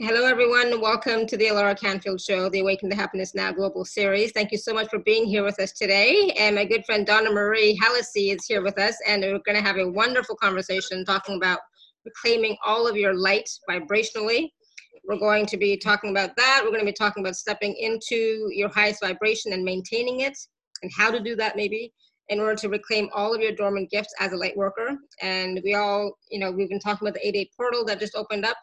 Hello, everyone. Welcome to the Alara Canfield Show, the Awaken to Happiness Now Global Series. Thank you so much for being here with us today. And my good friend Donna Marie Hallessey is here with us, and we're going to have a wonderful conversation talking about reclaiming all of your light vibrationally. We're going to be talking about that. We're going to be talking about stepping into your highest vibration and maintaining it, and how to do that, maybe in order to reclaim all of your dormant gifts as a light worker. And we all, you know, we've been talking about the 8 8 portal that just opened up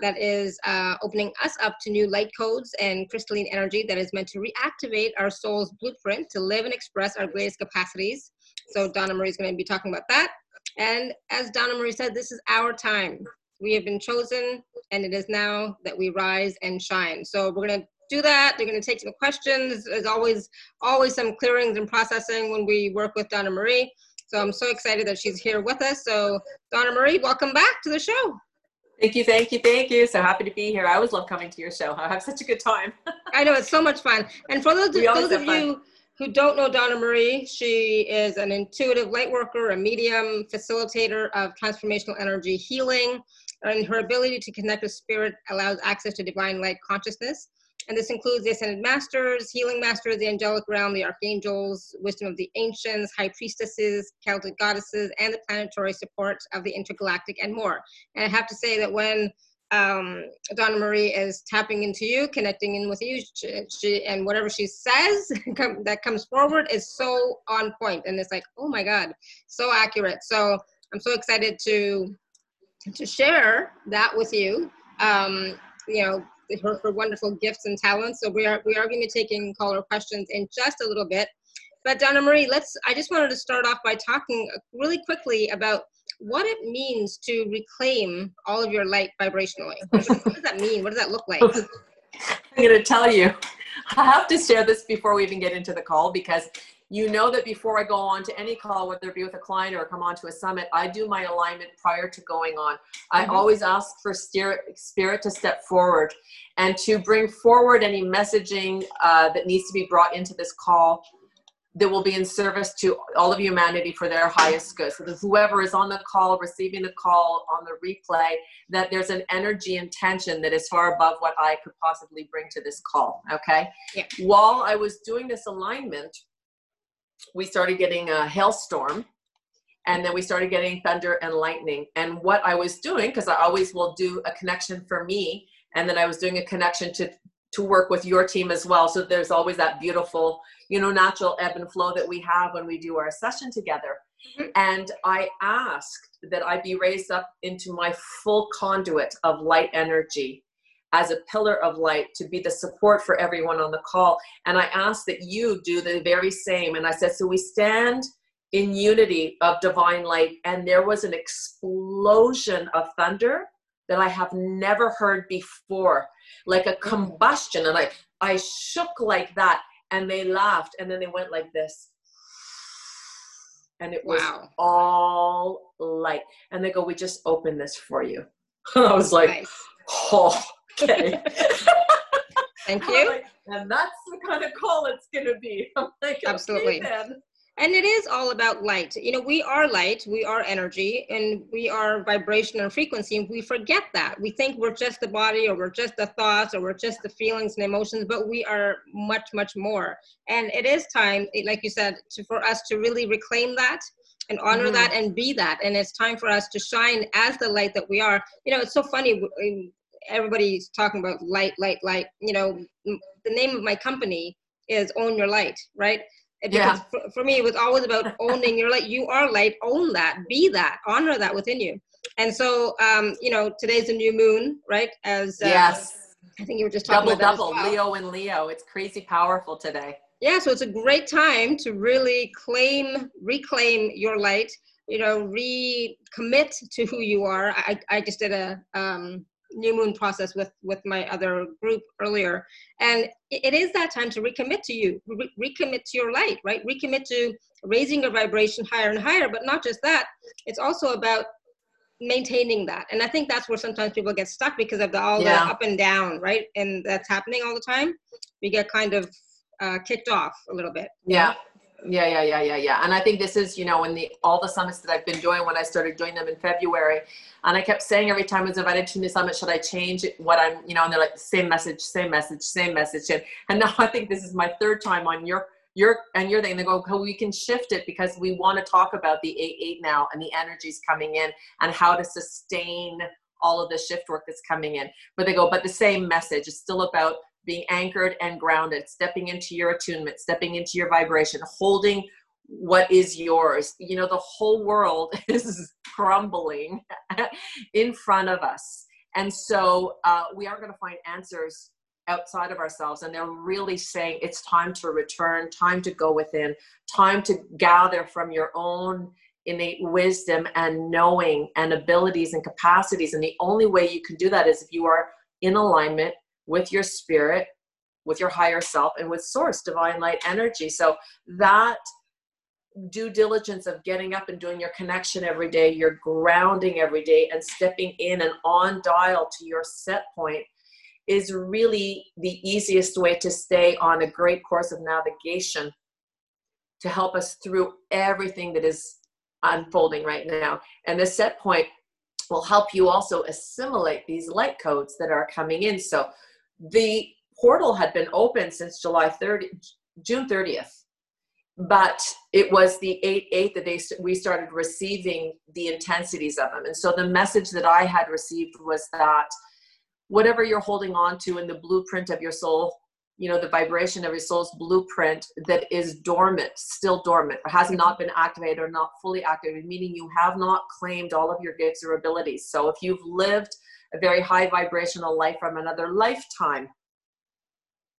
that is uh, opening us up to new light codes and crystalline energy that is meant to reactivate our soul's blueprint to live and express our greatest capacities. So Donna Marie is going to be talking about that. And as Donna Marie said, this is our time. We have been chosen, and it is now that we rise and shine. So we're going to do that. They're going to take some questions. There's always always some clearings and processing when we work with Donna Marie. So I'm so excited that she's here with us. So Donna Marie, welcome back to the show. Thank you, thank you, thank you. So happy to be here. I always love coming to your show. I have such a good time. I know it's so much fun. And for those, those of you who don't know Donna Marie, she is an intuitive light worker, a medium, facilitator of transformational energy healing, and her ability to connect with spirit allows access to divine light consciousness. And this includes the Ascended Masters, Healing Masters, the Angelic Realm, the Archangels, Wisdom of the Ancients, High Priestesses, Celtic Goddesses, and the planetary support of the Intergalactic, and more. And I have to say that when um, Donna Marie is tapping into you, connecting in with you, she, she, and whatever she says that comes forward is so on point, and it's like, oh my God, so accurate. So I'm so excited to to share that with you. Um, you know, her, her wonderful gifts and talents. So we are we are going to be taking caller questions in just a little bit. But Donna Marie, let's. I just wanted to start off by talking really quickly about what it means to reclaim all of your light vibrationally. what does that mean? What does that look like? I'm going to tell you. I have to share this before we even get into the call because you know that before I go on to any call, whether it be with a client or come on to a summit, I do my alignment prior to going on. I mm-hmm. always ask for spirit, spirit to step forward and to bring forward any messaging uh, that needs to be brought into this call that will be in service to all of humanity for their highest good. So that whoever is on the call, receiving the call on the replay, that there's an energy and tension that is far above what I could possibly bring to this call. Okay. Yeah. While I was doing this alignment, we started getting a hailstorm and then we started getting thunder and lightning. And what i was doing because i always will do a connection for me and then i was doing a connection to to work with your team as well. So there's always that beautiful you know natural ebb and flow that we have when we do our session together. Mm-hmm. and i asked that i be raised up into my full conduit of light energy as a pillar of light to be the support for everyone on the call. And I ask that you do the very same. And I said, so we stand in unity of divine light. And there was an explosion of thunder that I have never heard before, like a combustion. And I, I shook like that. And they laughed. And then they went like this. And it was wow. all light. And they go, We just opened this for you. I was like, nice. Oh, okay. Thank you. Like, and that's the kind of call it's going to be. I'm like, Absolutely. Okay. And it is all about light. You know, we are light, we are energy, and we are vibration and frequency. And we forget that. We think we're just the body, or we're just the thoughts, or we're just the feelings and emotions, but we are much, much more. And it is time, like you said, to, for us to really reclaim that and honor mm-hmm. that and be that. And it's time for us to shine as the light that we are. You know, it's so funny everybody's talking about light, light, light. You know, the name of my company is Own Your Light, right? Because yeah. for, for me, it was always about owning your light. You are light, own that, be that, honor that within you. And so, um, you know, today's a new moon, right? As uh, yes, I think you were just talking double double well. Leo and Leo. It's crazy powerful today. Yeah, so it's a great time to really claim, reclaim your light. You know, recommit to who you are. I, I just did a um, new moon process with with my other group earlier. And it is that time to recommit to you re- recommit to your light right? Recommit to raising your vibration higher and higher. But not just that it's also about maintaining that. And i think that's where sometimes people get stuck because of the all yeah. the up and down right? And that's happening all the time. We get kind of uh, kicked off a little bit yeah Yeah, yeah, yeah, yeah, yeah. And I think this is, you know, in the all the summits that I've been doing when I started doing them in February, and I kept saying every time I was invited to the summit, should I change what I'm, you know, and they're like, same message, same message, same message. And, and now I think this is my third time on your your and your thing. They go, we can shift it because we want to talk about the eight eight now and the energies coming in and how to sustain all of the shift work that's coming in. But they go, but the same message. It's still about being anchored and grounded, stepping into your attunement, stepping into your vibration, holding what is yours. You know, the whole world is crumbling in front of us. And so uh, we are going to find answers outside of ourselves. And they're really saying it's time to return, time to go within, time to gather from your own innate wisdom and knowing and abilities and capacities. And the only way you can do that is if you are in alignment with your spirit, with your higher self, and with source, divine light energy. So that due diligence of getting up and doing your connection every day, your grounding every day, and stepping in and on dial to your set point is really the easiest way to stay on a great course of navigation to help us through everything that is unfolding right now. And the set point will help you also assimilate these light codes that are coming in. So the portal had been open since July 30, June 30th, but it was the 8 8 that they, we started receiving the intensities of them. And so the message that I had received was that whatever you're holding on to in the blueprint of your soul you know the vibration of your soul's blueprint that is dormant still dormant or has not been activated or not fully activated meaning you have not claimed all of your gifts or abilities so if you've lived a very high vibrational life from another lifetime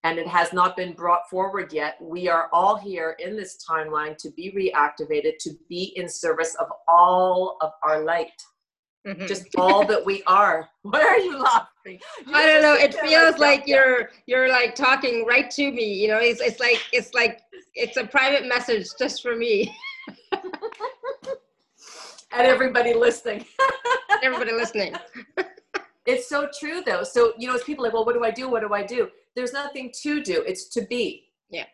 and it has not been brought forward yet we are all here in this timeline to be reactivated to be in service of all of our light Mm-hmm. Just all that we are. Why are you laughing? You I don't know. It feels like, like you're you're like talking right to me. You know, it's it's like it's like it's a private message just for me. and everybody listening. everybody listening. It's so true though. So you know, as people like, well, what do I do? What do I do? There's nothing to do. It's to be. Yeah.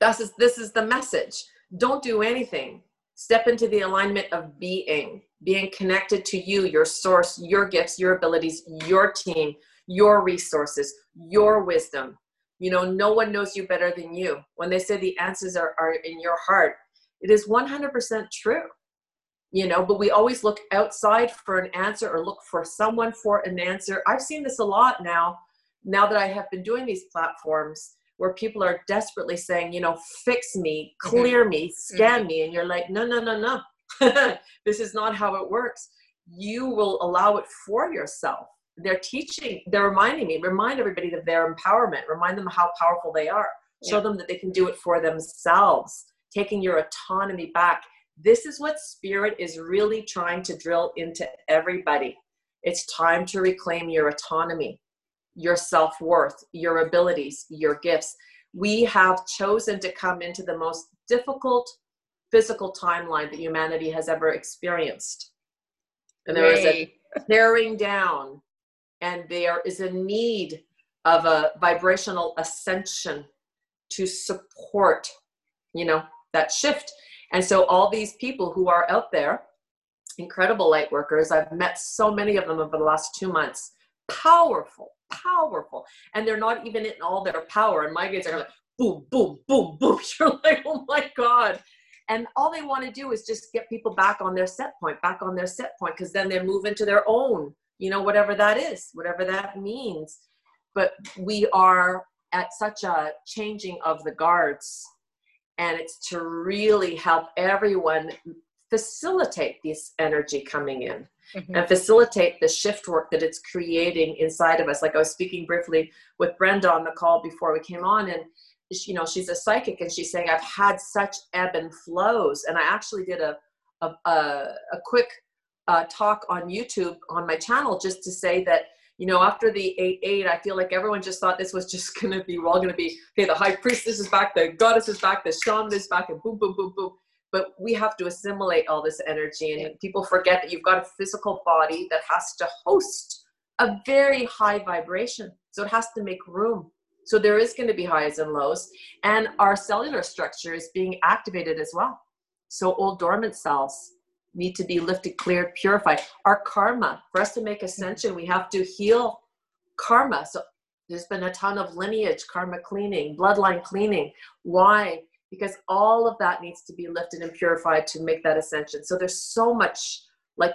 This is this is the message. Don't do anything. Step into the alignment of being being connected to you, your source, your gifts, your abilities, your team, your resources, your wisdom. You know, no one knows you better than you. When they say the answers are, are in your heart, it is 100% true. You know, but we always look outside for an answer or look for someone for an answer. I've seen this a lot now, now that I have been doing these platforms where people are desperately saying, you know, fix me, mm-hmm. clear mm-hmm. me, scan mm-hmm. me. And you're like, no, no, no, no this is not how it works. You will allow it for yourself. They're teaching, they're reminding me, remind everybody of their empowerment, remind them how powerful they are, show them that they can do it for themselves, taking your autonomy back. This is what spirit is really trying to drill into everybody. It's time to reclaim your autonomy, your self worth, your abilities, your gifts. We have chosen to come into the most difficult physical timeline that humanity has ever experienced. And there Yay. is a tearing down, and there is a need of a vibrational ascension to support, you know, that shift. And so all these people who are out there, incredible light workers, I've met so many of them over the last two months, powerful, powerful. And they're not even in all their power. And my guys are like, boom, boom, boom, boom. You're like, oh my God. And all they want to do is just get people back on their set point, back on their set point, because then they move into their own, you know, whatever that is, whatever that means. But we are at such a changing of the guards, and it's to really help everyone facilitate this energy coming in. Mm-hmm. and facilitate the shift work that it's creating inside of us. Like I was speaking briefly with Brenda on the call before we came on, and you know she's a psychic and she's saying i've had such ebb and flows and i actually did a a, a, a quick uh, talk on youtube on my channel just to say that you know after the 8-8 i feel like everyone just thought this was just going to be we're all going to be okay the high priestess is back the goddess is back the shaman is back and boom boom boom boom but we have to assimilate all this energy and yeah. people forget that you've got a physical body that has to host a very high vibration so it has to make room So there is going to be highs and lows, and our cellular structure is being activated as well. So old dormant cells need to be lifted, cleared, purified. Our karma, for us to make ascension, we have to heal karma. So there's been a ton of lineage, karma cleaning, bloodline cleaning. Why? Because all of that needs to be lifted and purified to make that ascension. So there's so much, like,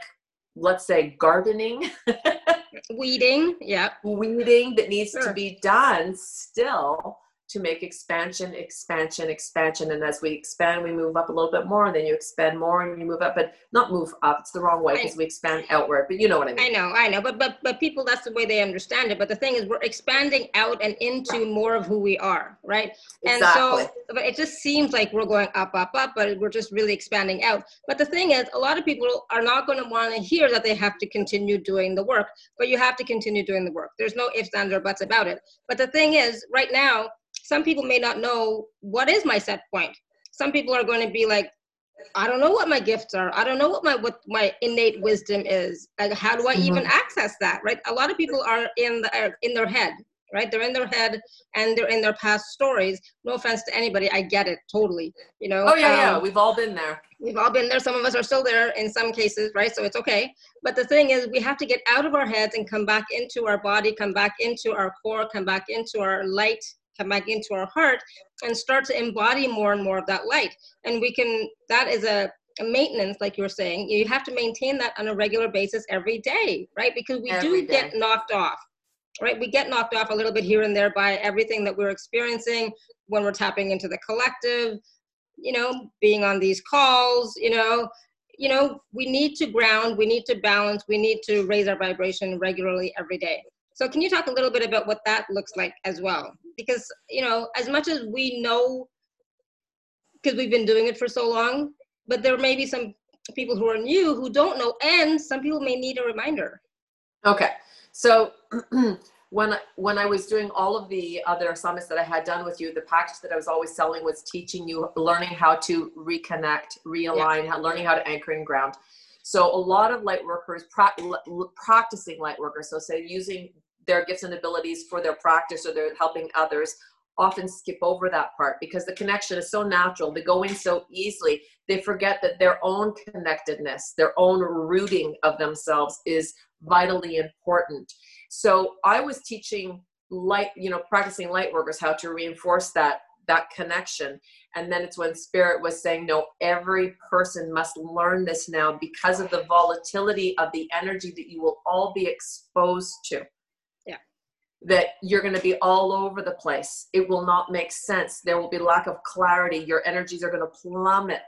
let's say, gardening. weeding, yeah. Weeding that needs sure. to be done still to make expansion, expansion, expansion. And as we expand, we move up a little bit more, and then you expand more and you move up, but not move up. It's the wrong way because we expand outward, but you know what I mean. I know, I know. But but but people that's the way they understand it. But the thing is we're expanding out and into more of who we are, right? And exactly. so but it just seems like we're going up, up, up, but we're just really expanding out. But the thing is, a lot of people are not going to want to hear that they have to continue doing the work, but you have to continue doing the work. There's no ifs, ands, or buts about it. But the thing is, right now, some people may not know what is my set point. Some people are going to be like, I don't know what my gifts are. I don't know what my what my innate wisdom is. Like, how do I mm-hmm. even access that? Right? A lot of people are in the are in their head. Right? They're in their head and they're in their past stories. No offense to anybody, I get it totally. You know. Oh yeah, um, yeah. We've all been there. We've all been there. Some of us are still there in some cases, right? So it's okay. But the thing is, we have to get out of our heads and come back into our body, come back into our core, come back into our light come back into our heart and start to embody more and more of that light. And we can, that is a, a maintenance, like you were saying, you have to maintain that on a regular basis every day, right? Because we every do day. get knocked off, right? We get knocked off a little bit here and there by everything that we're experiencing when we're tapping into the collective, you know, being on these calls, you know, you know, we need to ground, we need to balance, we need to raise our vibration regularly every day. So can you talk a little bit about what that looks like as well? Because, you know, as much as we know, because we've been doing it for so long, but there may be some people who are new who don't know, and some people may need a reminder. Okay. So when when I was doing all of the other summits that I had done with you, the package that I was always selling was teaching you learning how to reconnect, realign, yeah. learning how to anchor in ground. So a lot of light workers pra- practicing light workers, so say using their gifts and abilities for their practice or they're helping others, often skip over that part because the connection is so natural. They go in so easily. They forget that their own connectedness, their own rooting of themselves is vitally important. So I was teaching light, you know, practicing light workers how to reinforce that that connection and then it's when spirit was saying no every person must learn this now because of the volatility of the energy that you will all be exposed to that you're going to be all over the place. It will not make sense. There will be lack of clarity. Your energies are going to plummet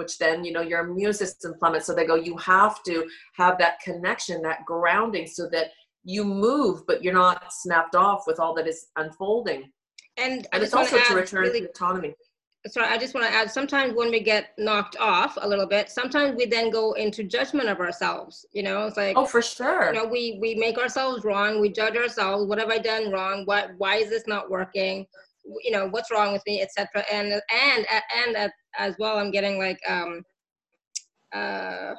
which then you know your immune system plummets. So they go you have to have that connection that grounding so that you move but you're not snapped off with all that is unfolding. And, and it's also to return really, to autonomy sorry, I just want to add sometimes when we get knocked off a little bit, sometimes we then go into judgment of ourselves. You know, it's like Oh for sure. You know, we we make ourselves wrong, we judge ourselves, what have I done wrong? Why why is this not working? You know, what's wrong with me, etc. And and and as well I'm getting like um uh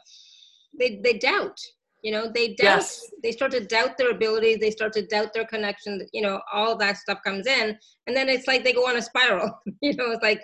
they they doubt you know they doubt yes. they start to doubt their abilities they start to doubt their connection you know all that stuff comes in and then it's like they go on a spiral you know it's like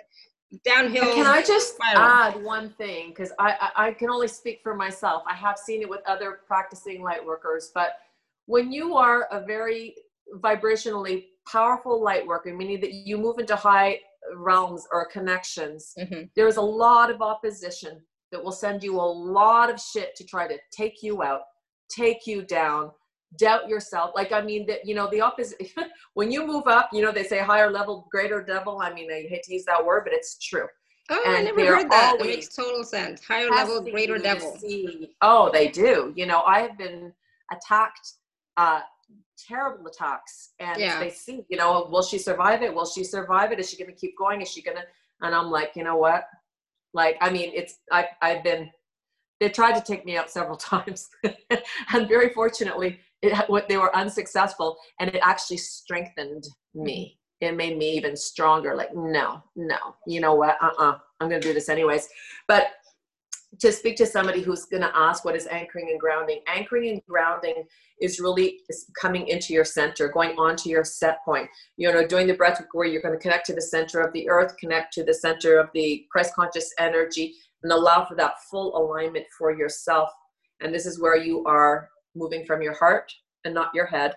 downhill can i just spiral. add one thing because I, I i can only speak for myself i have seen it with other practicing light workers but when you are a very vibrationally powerful light worker meaning that you move into high realms or connections mm-hmm. there's a lot of opposition that will send you a lot of shit to try to take you out, take you down, doubt yourself. Like, I mean, that, you know, the opposite, when you move up, you know, they say higher level, greater devil. I mean, I hate to use that word, but it's true. Oh, and I never heard that. It makes total sense. Higher level, greater devil. See, oh, they do. You know, I have been attacked, uh, terrible attacks, and yeah. they see, you know, will she survive it? Will she survive it? Is she going to keep going? Is she going to? And I'm like, you know what? Like, I mean, it's I've I've been they tried to take me out several times, and very fortunately, it they were unsuccessful, and it actually strengthened me. It made me even stronger. Like, no, no, you know what? Uh, uh-uh, uh, I'm gonna do this anyways. But to speak to somebody who's going to ask what is anchoring and grounding anchoring and grounding is really coming into your center going onto your set point you know doing the breath where you're going to connect to the center of the earth connect to the center of the christ conscious energy and allow for that full alignment for yourself and this is where you are moving from your heart and not your head.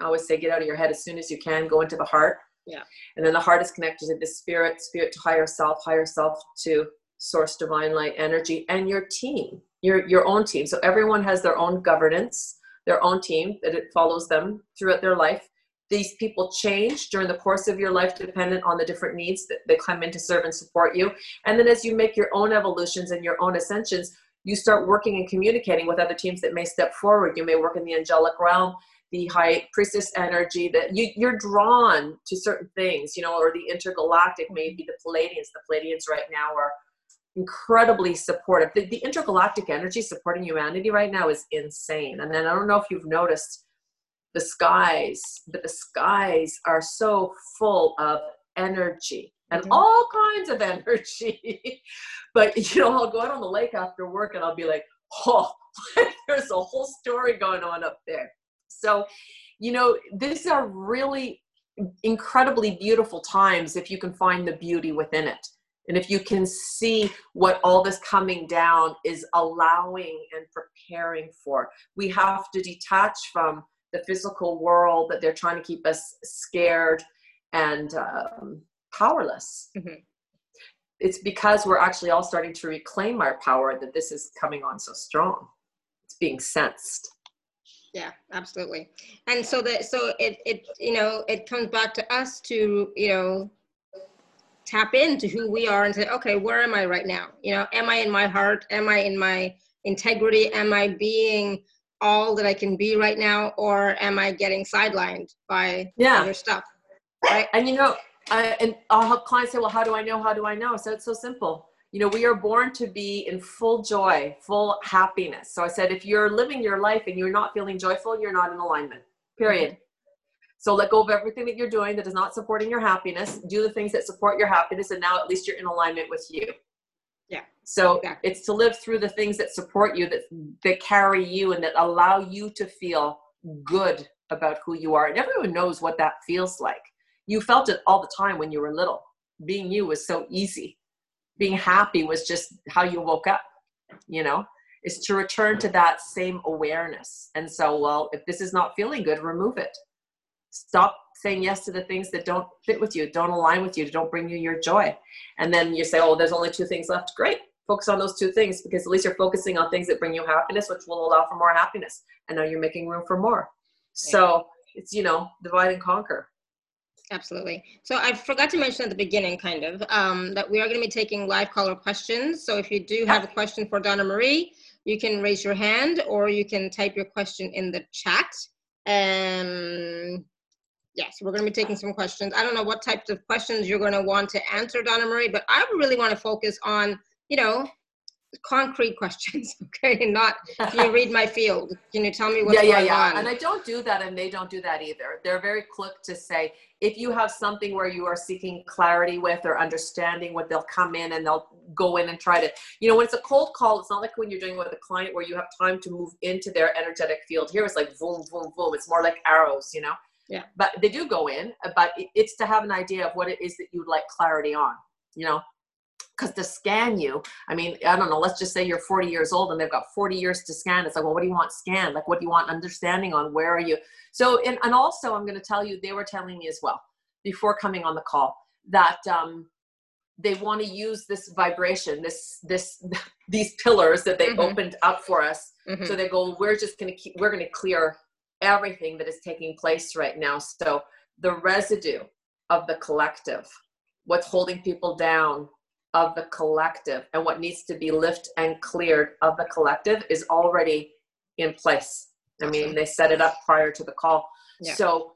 I always say get out of your head as soon as you can go into the heart. Yeah. And then the heart is connected to the spirit spirit to higher self higher self to source divine light energy and your team your your own team. So everyone has their own governance their own team that it follows them throughout their life. These people change during the course of your life dependent on the different needs that they come in to serve and support you. And then as you make your own evolutions and your own ascensions you start working and communicating with other teams that may step forward you may work in the angelic realm the high priestess energy that you, you're drawn to certain things you know or the intergalactic maybe the pleiadians the pleiadians right now are incredibly supportive. The, the, intergalactic energy supporting humanity right now is insane. And then I don't know if you've noticed the skies, but the skies are so full of energy and mm-hmm. all kinds of energy. but you know, I'll go out on the lake after work and I'll be like, oh, there's a whole story going on up there. So, you know, these are really incredibly beautiful times if you can find the beauty within it and if you can see what all this coming down is allowing and preparing for, we have to detach from the physical world that they're trying to keep us scared and um, powerless. Mm-hmm. It's because we're actually all starting to reclaim our power that this is coming on so strong. It's being sensed. Yeah, absolutely. And so that so it it you know it comes back to us to you know tap into who we are and say, okay, where am I right now? You know, am I in my heart? Am I in my integrity? Am I being all that I can be right now? Or am I getting sidelined by yeah. other stuff? Right. And you know, uh, and I'll have clients say, well, how do I know? How do I know? So it's so simple. You know, we are born to be in full joy, full happiness. So I said, if you're living your life and you're not feeling joyful, you're not in alignment, period. So let go of everything that you're doing that is not supporting your happiness. Do the things that support your happiness, and now at least you're in alignment with you. Yeah. So exactly. it's to live through the things that support you, that that carry you, and that allow you to feel good about who you are. And everyone knows what that feels like. You felt it all the time when you were little. Being you was so easy. Being happy was just how you woke up. You know, is to return to that same awareness. And so, well, if this is not feeling good, remove it stop saying yes to the things that don't fit with you, don't align with you, don't bring you your joy. And then you say, oh, there's only two things left. Great. Focus on those two things because at least you're focusing on things that bring you happiness, which will allow for more happiness. And now you're making room for more. So it's, you know, divide and conquer. Absolutely. So I forgot to mention at the beginning, kind of, um, that we are going to be taking live caller questions. So if you do have a question for Donna Marie, you can raise your hand or you can type your question in the chat. Um, yes, we're going to be taking some questions. I don't know what types of questions you're going to want to answer, Donna Marie, but I really want to focus on, you know, concrete questions, okay? Not, can you read my field? Can you tell me what's yeah, yeah, going yeah. on? And I don't do that, and they don't do that either. They're very quick to say, if you have something where you are seeking clarity with or understanding what they'll come in and they'll go in and try to, you know, when it's a cold call, it's not like when you're doing it with a client where you have time to move into their energetic field. Here it's like boom, boom, boom. It's more like arrows, you know? Yeah. But they do go in, but it's to have an idea of what it is that you'd like clarity on, you know? Because to scan you, I mean, I don't know, let's just say you're 40 years old and they've got 40 years to scan. It's like, well, what do you want scanned? Like, what do you want understanding on? Where are you? So, and, and also, I'm going to tell you, they were telling me as well before coming on the call that um, they want to use this vibration, this, this, these pillars that they mm-hmm. opened up for us. Mm-hmm. So they go, we're just going to keep, we're going to clear everything that is taking place right now. So the residue of the collective, what's holding people down of the collective, and what needs to be lifted and cleared of the collective is already in place. I mean, they set it up prior to the call. Yeah. So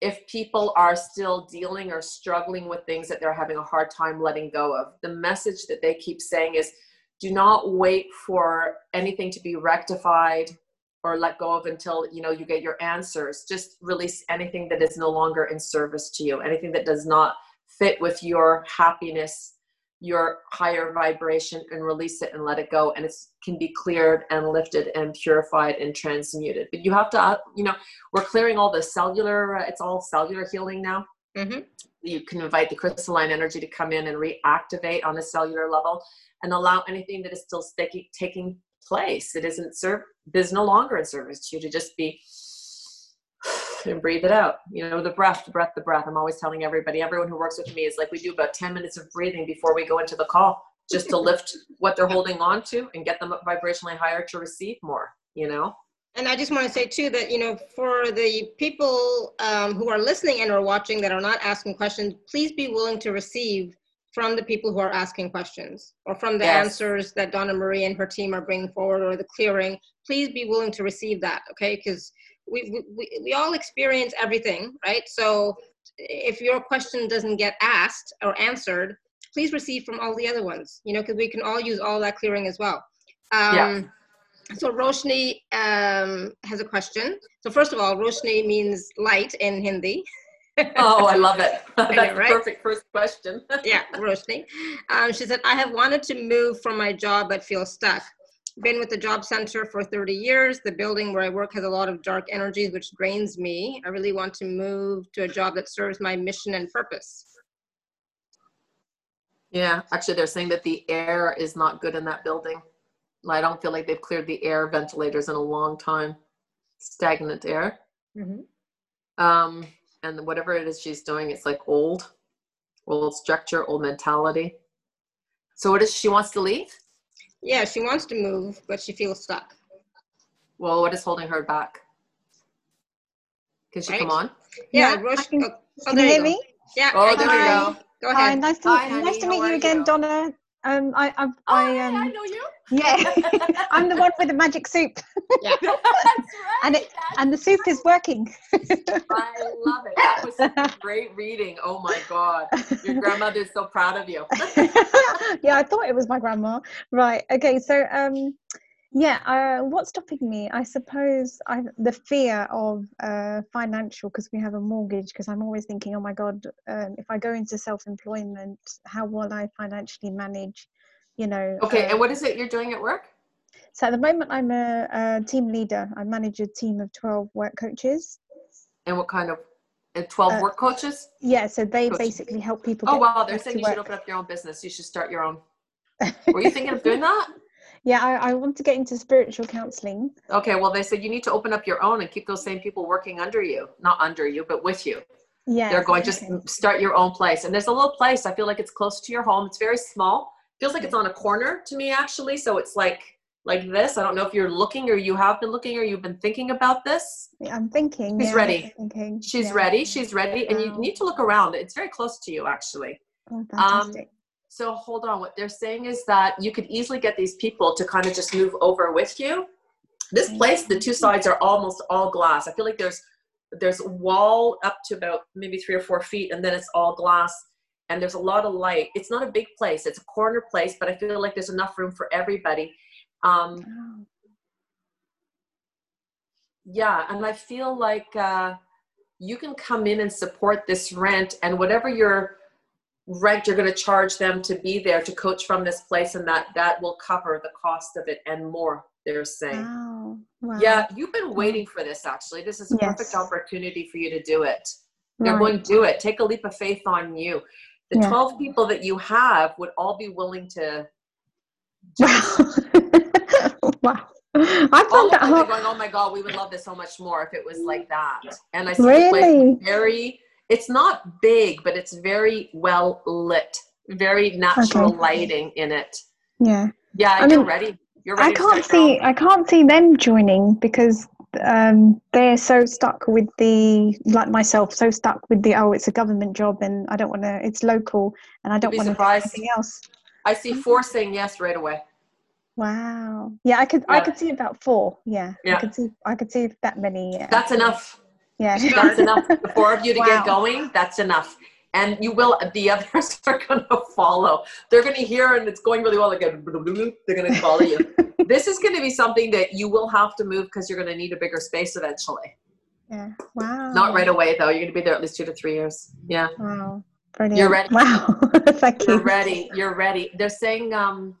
if people are still dealing or struggling with things that they're having a hard time letting go of, the message that they keep saying is do not wait for anything to be rectified or let go of until you know you get your answers just release anything that is no longer in service to you anything that does not fit with your happiness your higher vibration and release it and let it go. And it can be cleared and lifted and purified and transmuted. But you have to uh, you know we're clearing all the cellular uh, it's all cellular healing now. Mm-hmm. you can invite the crystalline energy to come in and reactivate on a cellular level and allow anything that is still sticky, taking place. It isn't serve is no longer in service to you to just be and breathe it out. You know, the breath, the breath, the breath. I'm always telling everybody, everyone who works with me is like we do about 10 minutes of breathing before we go into the call, just to lift what they're holding on to and get them up vibrationally higher to receive more, you know? And I just want to say too that, you know, for the people um, who are listening and are watching that are not asking questions, please be willing to receive from the people who are asking questions or from the yes. answers that Donna Marie and her team are bringing forward or the clearing. Please be willing to receive that, okay? Because we, we, we all experience everything, right? So if your question doesn't get asked or answered, please receive from all the other ones, you know, because we can all use all that clearing as well. Um, yeah. So Roshni um, has a question. So first of all, Roshni means light in Hindi. oh, I love it. That's know, right? perfect first question. yeah, Roshni. Um, she said, I have wanted to move from my job but feel stuck been with the job center for 30 years. The building where I work has a lot of dark energies, which drains me. I really want to move to a job that serves my mission and purpose. Yeah, actually, they're saying that the air is not good in that building. I don't feel like they've cleared the air ventilators in a long time. Stagnant air. Mm-hmm. Um, and whatever it is she's doing, it's like old, old structure, old mentality. So, what is she wants to leave? Yeah, she wants to move, but she feels stuck. Well, what is holding her back? Can she right. come on? Yeah, yeah can, oh, oh, can you hear me? Yeah. Oh, there Hi. we go. Go ahead. Hi, nice to, Hi, nice to meet you again, you? Donna. Um, I, I, oh, I, um, I know you. Yeah, I'm the one with the magic soup. Yeah, that's right. and it and the soup is working. I love it. That was a great reading. Oh my god, your grandmother's so proud of you. yeah, I thought it was my grandma. Right. Okay. So, um, yeah. Uh, what's stopping me? I suppose I the fear of uh, financial because we have a mortgage. Because I'm always thinking, oh my god, um, if I go into self-employment, how will I financially manage? you know. Okay, uh, and what is it you're doing at work? So at the moment, I'm a, a, team leader. I manage a team of 12 work coaches. And what kind of? 12 uh, work coaches? Yeah, so they coaches. basically help people. Oh, wow. They're saying you work. should open up your own business. You should start your own. Were you thinking of doing that? Yeah, I, I, want to get into spiritual counseling. Okay, well, they said you need to open up your own and keep those same people working under you. Not under you, but with you. Yeah. They're going okay. to start your own place. And there's a little place. I feel like it's close to your home. It's very small feels like it's on a corner to me actually. So it's like like this. I don't know if you're looking or you have been looking or you've been thinking about this. Yeah, I'm thinking. She's yeah, ready. Thinking. She's yeah. ready. She's ready. And you need to look around. It's very close to you actually. Oh, fantastic. Um, so hold on. What they're saying is that you could easily get these people to kind of just move over with you. This place, the two sides are almost all glass. I feel like there's there's a wall up to about maybe three or four feet, and then it's all glass and there's a lot of light. It's not a big place, it's a corner place, but I feel like there's enough room for everybody. Um, oh. Yeah, and I feel like uh, you can come in and support this rent, and whatever your rent you're going to charge them to be there to coach from this place, and that that will cover the cost of it and more. They're saying. Wow. wow. Yeah, you've been mm. waiting for this. Actually, this is a yes. perfect opportunity for you to do it. You're right. going to do it. Take a leap of faith on you the yeah. 12 people that you have would all be willing to wow I thought that going, oh my god, we would love this so much more if it was like that. And I see really? very. It's not big, but it's very well lit, very natural okay. lighting in it. Yeah. Yeah, I you're mean, ready. You're ready. I can't see. I can't see them joining because um, they're so stuck with the like myself so stuck with the oh it's a government job and i don't want to it's local and i don't want to do anything else i see four saying yes right away wow yeah i could yeah. i could see about four yeah, yeah. i could see i could see that many Yeah. that's enough yeah that's enough the four of you to wow. get going that's enough and you will the others are going to follow they're going to hear and it's going really well like they're going to follow you this is going to be something that you will have to move because you're going to need a bigger space eventually yeah wow not right away though you're going to be there at least two to three years yeah wow Brilliant. You're ready. Wow. Thank You're you. ready. You're ready. They're saying, um,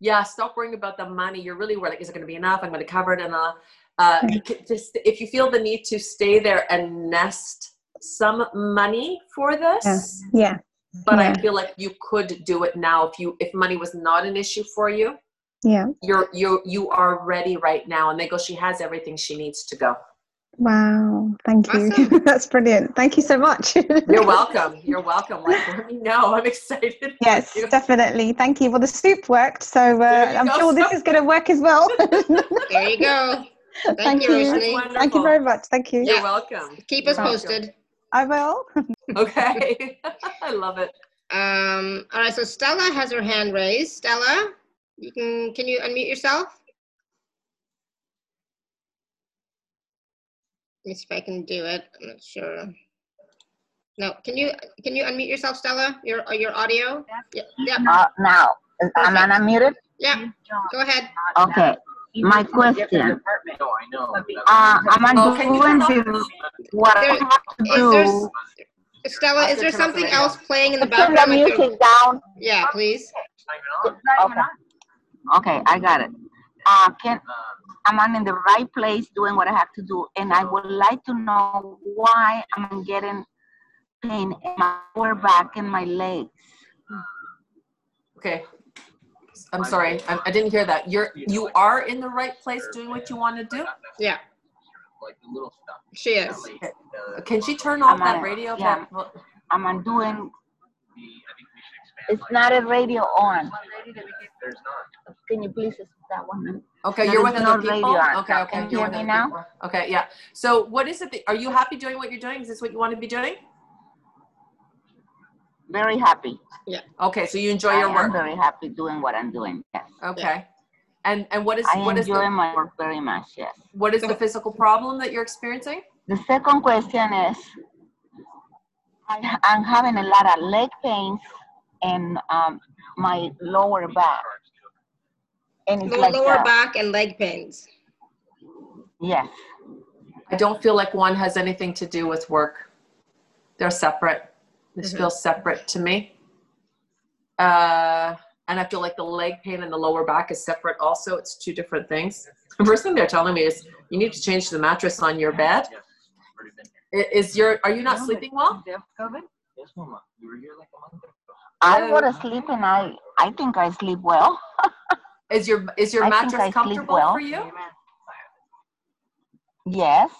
yeah, stop worrying about the money. You're really worried, like, is it going to be enough? I'm going to cover it. And uh, uh, just if you feel the need to stay there and nest some money for this, Yeah. but yeah. I feel like you could do it now if you if money was not an issue for you. Yeah. You're you you are ready right now. And they go, she has everything she needs to go. Wow. Thank you. Awesome. That's brilliant. Thank you so much. You're welcome. You're welcome. Like, let me know. I'm excited. Yes, You- definitely. Thank you. Well, the soup worked, so uh, I'm go. sure this is going to work as well. There you go. Thank, Thank you, you. Thank you very much. Thank you. You're Yeah. welcome. Keep us You're welcome. posted. I will. Okay. I love it. Um, all right, so Stella has her hand raised. Stella, you can can you unmute yourself? Let me see if I can do it. I'm not sure. No, can you can you unmute yourself, Stella? Your uh, your audio? Yeah, yeah, Uh, now, am I unmuted? yeah. Go ahead. Okay. My question. No, I know. Uh, am I Oh, can you doing the, what I have to Is there do? Stella? Is there turn off the something else playing in the Turn the background? like you're- music down. Yeah, please. Okay. Okay, I got it. Uh, can, am I in the right place doing what I have to do? And I would like to know why I'm getting pain in my lower back and my legs. Okay. I'm sorry. I, I didn't hear that. You're you are in the right place doing what you want to do. Yeah, Like the little stuff. she is. Uh, Can she turn off I'm that on- radio? yeah. That- Am I doing, I think we should expand. it's not a radio on. There's not. Can you please stop that one? Okay, There you're is with no other people. radio on. Okay, okay. Can you you're hear with me now? people. Okay, yeah. So, what is it? That, are you happy doing what you're doing? Is this what you want to be doing? Very happy. Yeah. Okay, so you enjoy I your am work. very happy doing what I'm doing. Yes. Okay. And and what is I what is enjoy the my work very much. Yes. what is the physical problem that you're experiencing? The second question is, I, I'm having a lot of leg pains and um, my lower back. And it's Lower, like, lower back and leg pains. yes, I don't feel like one has anything to do with work. They're separate. This Mhm. feels separate to me. Uh, and I feel like the leg pain and the lower back is separate also. It's two different things. The first thing they're telling me is you need to change the mattress on your bed. Yes. Already been I- here. Is your are you not sleeping well? Yes, Mama. You were here like a month ago. I go to sleep and I, I think I sleep well. Is your is your I mattress comfortable well. for you? Yes,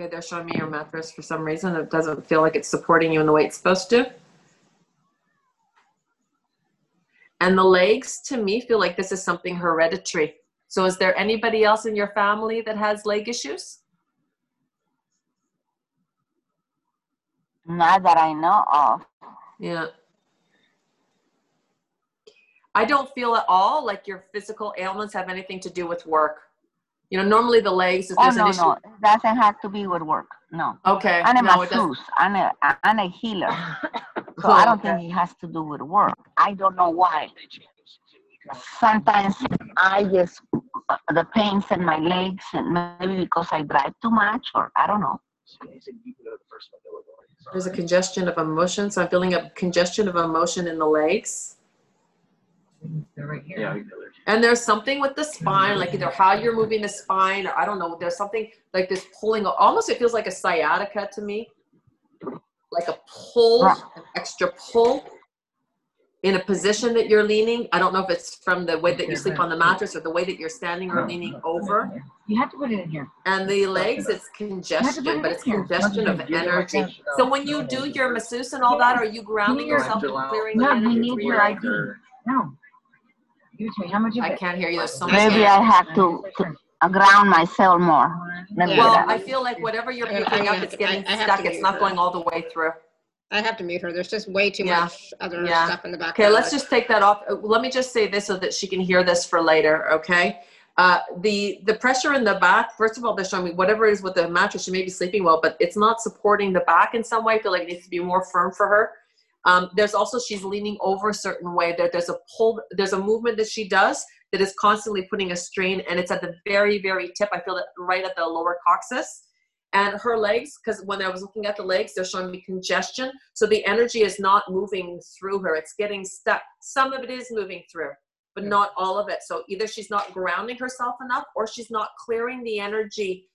Okay, they're showing me your mattress for some reason. It doesn't feel like it's supporting you in the way it's supposed to. And the legs, to me, feel like this is something hereditary. So, is there anybody else in your family that has leg issues? not that I know of. Yeah. I don't feel at all like your physical ailments have anything to do with work. You know, normally the legs, if Oh, there's no, an issue. no, it doesn't have to be with work. No. Okay. I'm a no, masseuse. I'm a, I'm a healer. So I don't Okay. think it has to do with work. I don't know why. Sometimes I just, uh, the pains in my legs and maybe because I drive too much or I don't know. They said you could go to the first one. They were going. There's a congestion of emotion. So I'm feeling a congestion of emotion in the legs. Yeah, we know there's- And there's something with the spine, like either how you're moving the spine, or I don't know, there's something like this pulling, almost it feels like a sciatica to me. Like a pull, an extra pull in a position that you're leaning. I don't know if it's from the way that you sleep on the mattress or the way that you're standing or leaning over. You have to put it in here. And the legs, it's congestion, but it's congestion of energy. So when you do your masseuse and all that, are you grounding yourself and clearing the No, we energy need through your your ID. No. Give it to me. How much I can't hear you. There's so much. Maybe I have to, to ground myself more. Maybe Yeah. Well, that. I feel like whatever you're I- I picking up, have it's to- getting I- I have stuck. It's mute not her. going all the way through. I have to mute her. There's just way too Yeah. much other Yeah. stuff in the background. Okay, let's just take that off. Uh, Let me just say this so that she can hear this for later, okay? Uh, the the pressure in the back, first of all, they're showing me whatever it is with the mattress, she may be sleeping well, but it's not supporting the back in some way. I feel like it needs to be more firm for her. Um, there's also she's leaning over a certain way. There, there's a pull, there's a movement that she does that is constantly putting a strain, and it's at the very, very tip. I feel that right at the lower coccyx. and her legs because when i was looking at the legs they're showing me congestion so the energy is not moving through her it's getting stuck some of it is moving through but not all of it so either she's not grounding herself enough or she's not clearing the energy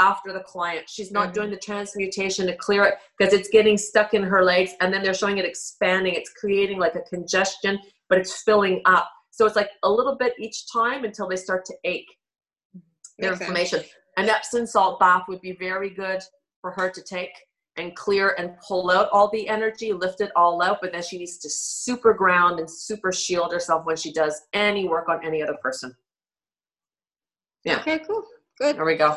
after the client she's not Mhm. doing the transmutation to clear it because it's getting stuck in her legs and then they're showing it expanding it's creating like a congestion but it's filling up so it's like a little bit each time until they start to ache their Makes sense. inflammation. An Epsom salt bath would be very good for her to take and clear and pull out all the energy, lift it all out, but then she needs to super ground and super shield herself when she does any work on any other person. Yeah. Okay, cool. Good. There we go.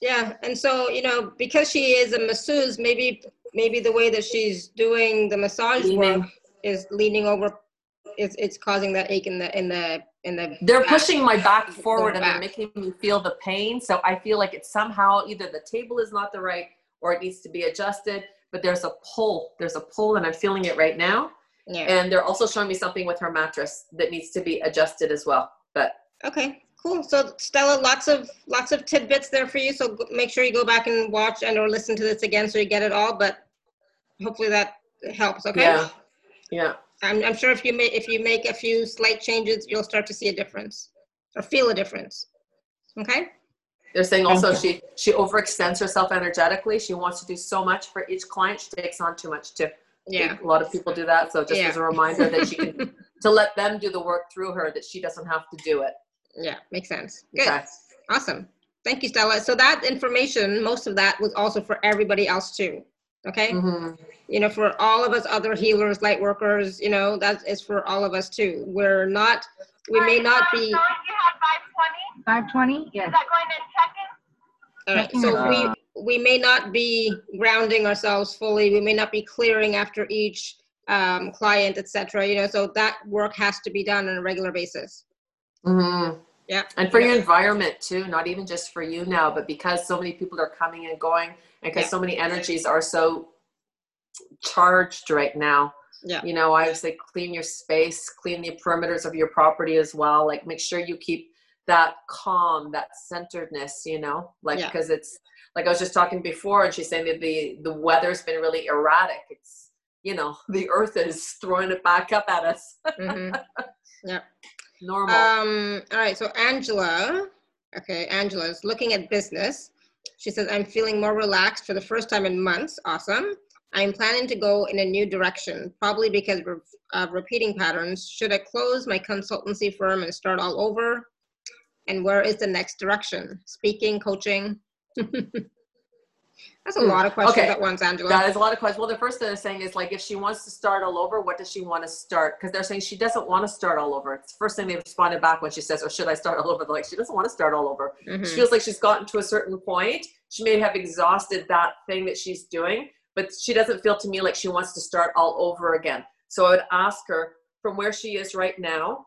Yeah, and so you know, because she is a masseuse, maybe maybe the way that she's doing the massage Leaning. work is leaning over. It's it's causing that ache in the in the in the. They're back. pushing my back forward and they're making me feel the pain. So I feel like it's somehow either the table is not the right or it needs to be adjusted. But there's a pull. There's a pull, and I'm feeling it right now. Yeah. And they're also showing me something with her mattress that needs to be adjusted as well. But Okay. Cool. So Stella, lots of lots of tidbits there for you. So make sure you go back and watch and or listen to this again so you get it all. But hopefully that helps. Okay. yeah, yeah. I'm, I'm sure if you make if you make a few slight changes, you'll start to see a difference or feel a difference. Okay. They're saying also Thank she she overextends herself energetically. She wants to do so much for each client. She takes on too much too. Yeah. A lot of people do that. So just Yeah. as a reminder that she can to let them do the work through her that she doesn't have to do it. Yeah. Makes sense. Good. Okay. Awesome. Thank you, Stella. So that information, most of that was also for everybody else too. Okay. Mhm. You know, for all of us other healers, light workers, you know, that is for all of us too. We're not, we may not be, Sorry, you had 520? 520? Yes. Is that going in check-in? All right, so it we, we may not be grounding ourselves fully. We may not be clearing after each um, client, etc. you know, so that work has to be done on a regular basis. Mhm. Yeah. And for your environment too, not even just for you now, but because so many people are coming and going and because Yeah. so many energies are so charged right now. Yeah. You know, I would say clean your space, clean the perimeters of your property as well. Like make sure you keep that calm, that centeredness, you know, like Yeah. because it's like I was just talking before and she's saying that the the weather's been really erratic. It's you know, the earth is throwing it back up at us. Mhm. Normal. Um, all right, so Angela, okay, Angela is looking at business. She says, I'm feeling more relaxed for the first time in months. Awesome. I'm planning to go in a new direction, probably because of of repeating patterns. Should I close my consultancy firm and start all over? And where is the next direction? Speaking, coaching? That's a lot of questions okay. at once, Angela. That is a lot of questions. Well, the first thing they're saying is like, if she wants to start all over, what does she want to start? Because they're saying she doesn't want to start all over. It's the first thing they responded back when she says, "Or should I start all over?" They're like, she doesn't want to start all over. Mhm. She feels like she's gotten to a certain point. She may have exhausted that thing that she's doing, but she doesn't feel to me like she wants to start all over again. So I would ask her from where she is right now,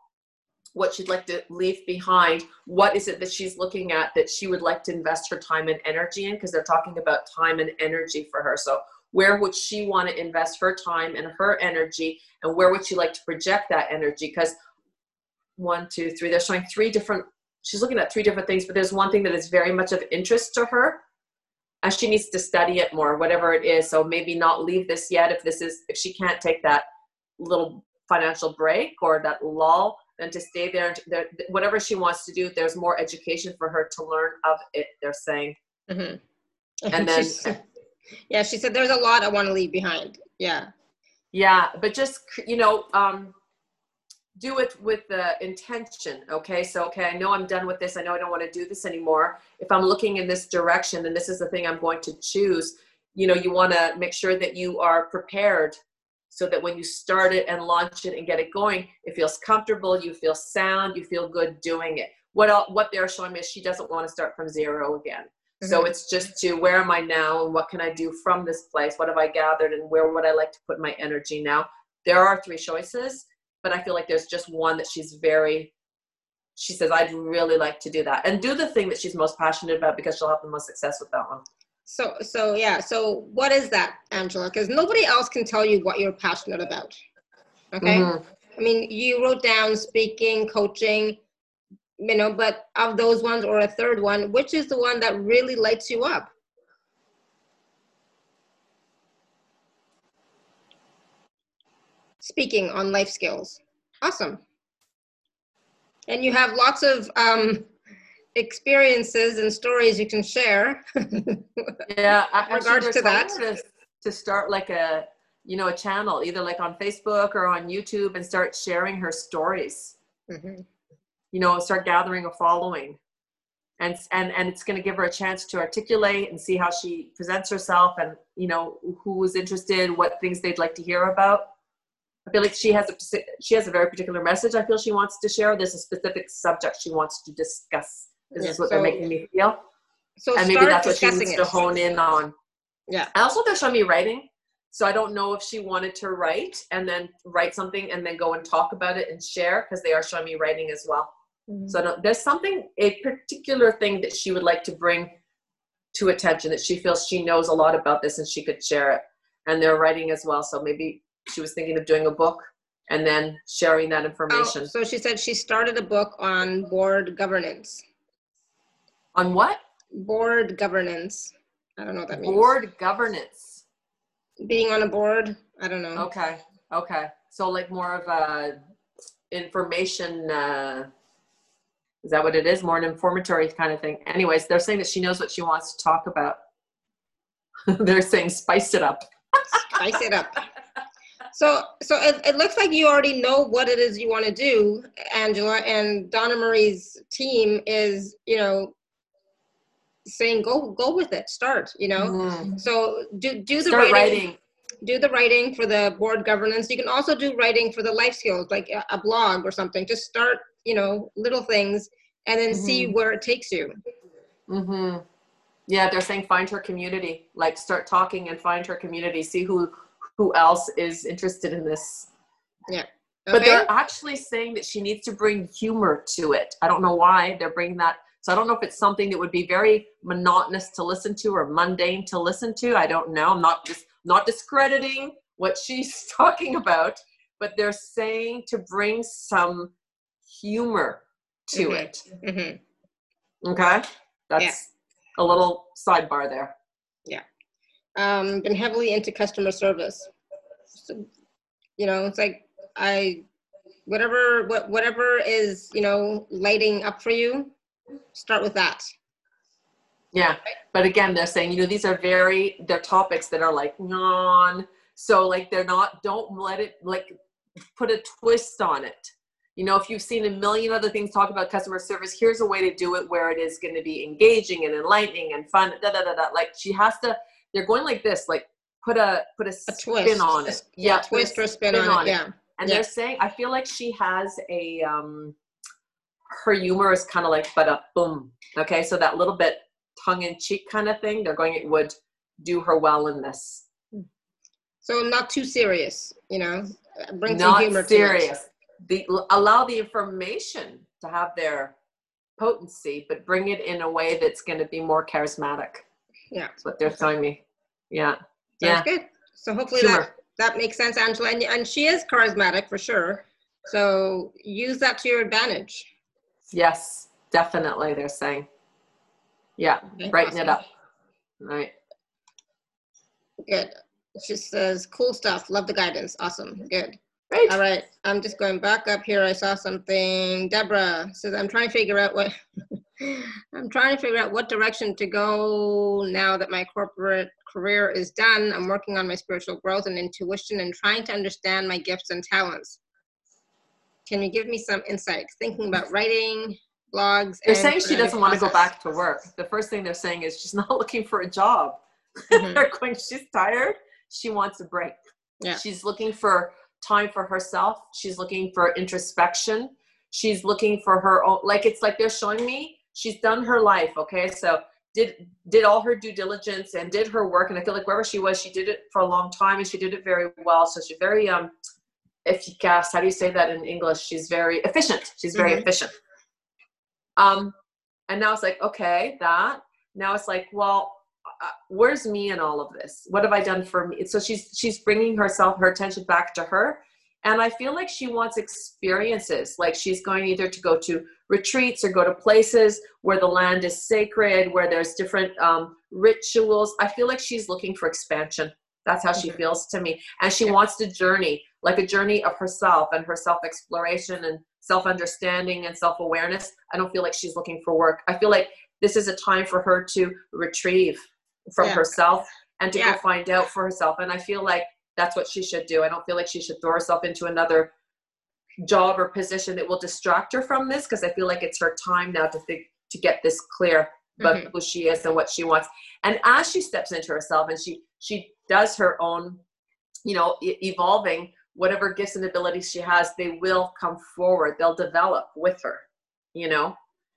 what she'd like to leave behind. What is it that she's looking at that she would like to invest her time and energy in? Because they're talking about time and energy for her. So where would she want to invest her time and her energy and where would she like to project that energy because one two three they're showing three different she's looking at three different things but there's one thing that is very much of interest to her and she needs to study it more whatever it is so maybe not leave this yet if this is if she can't take that little financial break or that lull then to stay there, there whatever she wants to do there's more education for her to learn of it they're saying Mhm. And then- yeah, she said, there's a lot I want to leave behind. Yeah. Yeah, but just you know, um, do it with the intention. Okay, so okay, I know I'm done with this. I know I don't want to do this anymore. If I'm looking in this direction, then this is the thing I'm going to choose. You know, you want to make sure that you are prepared, so that when you start it and launch it and get it going, it feels comfortable. You feel sound. You feel good doing it. What el- what they're showing me is she doesn't want to start from zero again. So Mhm. it's just to where am I now and what can I do from this place? What have I gathered and where would I like to put my energy now? There are three choices, but I feel like there's just one that she's very, she says, I'd really like to do that and do the thing that she's most passionate about because she'll have the most success with that one. So, so yeah. So, what is that, Angela? Because nobody else can tell you what you're passionate about. Okay. Mm-hmm. I mean, you wrote down speaking, coaching, you know, but of those ones or a third one, which is the one that really lights you up? Speaking on life skills. Awesome. And you have lots of um, experiences and stories you can share. yeah, in regards to that. To, to start like a you know a channel, either like on Facebook or on YouTube, and start sharing her stories. Mm-hmm. You know, start gathering a following and and and it's going to give her a chance to articulate and see how she presents herself and you know who's interested what things they'd like to hear about i feel like she has a she has a very particular message i feel she wants to share there's a specific subject she wants to discuss this yeah, is what so, they're making me feel so and maybe that's what she needs it. to hone in on yeah I also they're showing me writing so i don't know if she wanted to write and then write something and then go and talk about it and share because they are showing me writing as well Mm-hmm. So there's something, a particular thing that she would like to bring to attention that she feels she knows a lot about this and she could share it. And they're writing as well. So maybe she was thinking of doing a book and then sharing that information. Oh, so she said she started a book on board governance. On what? Board governance. I don't know what that means. Board governance. Being on a board. I don't know. Okay. Okay. So like more of a information uh, is that what it is? More an informatory kind of thing. Anyways, they're saying that she knows what she wants to talk about. they're saying spice it up. spice it up. So, so it, it, looks like you already know what it is you want to do, Angela, and Donna Marie's team is, you know, saying go go with it, start. You know, mm-hmm. so do do the writing, writing. Do the writing for the board governance. You can also do writing for the life skills, like a, a blog or something. Just start you know little things and then mm-hmm. see where it takes you mm-hmm. yeah they're saying find her community like start talking and find her community see who who else is interested in this yeah okay. but they're actually saying that she needs to bring humor to it i don't know why they're bringing that so i don't know if it's something that would be very monotonous to listen to or mundane to listen to i don't know i'm not just not discrediting what she's talking about but they're saying to bring some humor to mm-hmm. it. Mm-hmm. Okay, that's yeah. a little sidebar there. Yeah, um, been heavily into customer service. So, you know, it's like I, whatever, what, whatever is you know lighting up for you, start with that. Yeah, but again, they're saying you know these are very they're topics that are like non. So like they're not. Don't let it like put a twist on it you know, if you've seen a million other things talk about customer service, here's a way to do it where it is going to be engaging and enlightening and fun. Da, da, da, da. Like she has to, they're going like this, like put a put a, a spin twist. on it. Yeah, yeah twist or spin, spin on, on, it. Yeah. And yeah. they're saying, I feel like she has a, um, her humor is kind of like, but a boom. Okay, so that little bit tongue in cheek kind of thing, they're going, it would do her well in this. So not too serious, you know, bring not some humor serious the allow the information to have their potency, but bring it in a way that's going to be more charismatic. Yeah, that's what they're telling me. Yeah, Sounds yeah, good. So hopefully sure. that that makes sense, Angela, and, and she is charismatic for sure. So use that to your advantage. Yes, definitely. They're saying, yeah, okay, brighten awesome. it up. Right. Good. She says, cool stuff. Love the guidance. Awesome. Good. Great. All right. I'm just going back up here. I saw something. Deborah says, I'm trying to figure out what I'm trying to figure out what direction to go now that my corporate career is done. I'm working on my spiritual growth and intuition and trying to understand my gifts and talents. Can you give me some insights? Thinking about writing, blogs. They're saying she doesn't want to go back to work. The first thing they're saying is she's not looking for a job. Mm-hmm. they're going, she's tired. She wants a break. Yeah. She's looking for time for herself. She's looking for introspection. She's looking for her own, like it's like they're showing me she's done her life. Okay. So did, did all her due diligence and did her work. And I feel like wherever she was, she did it for a long time and she did it very well. So she's very, um, efficace. How do you say that in English? She's very efficient. She's very mm-hmm. efficient. Um, and now it's like, okay, that. Now it's like, well, uh, where's me in all of this what have i done for me so she's she's bringing herself her attention back to her and i feel like she wants experiences like she's going either to go to retreats or go to places where the land is sacred where there's different um, rituals i feel like she's looking for expansion that's how she feels to me and she wants to journey like a journey of herself and her self exploration and self understanding and self awareness. I don't feel like she's looking for work. I feel like this is a time for her to retrieve from Yeah. herself and to Yeah. go find out for herself. And I feel like that's what she should do. I don't feel like she should throw herself into another job or position that will distract her from this because I feel like it's her time now to think to get this clear about Mhm. who she is and what she wants. And as she steps into herself and she she does her own, you know, e- evolving whatever gifts and abilities she has, they will come forward. They'll develop with her, you know.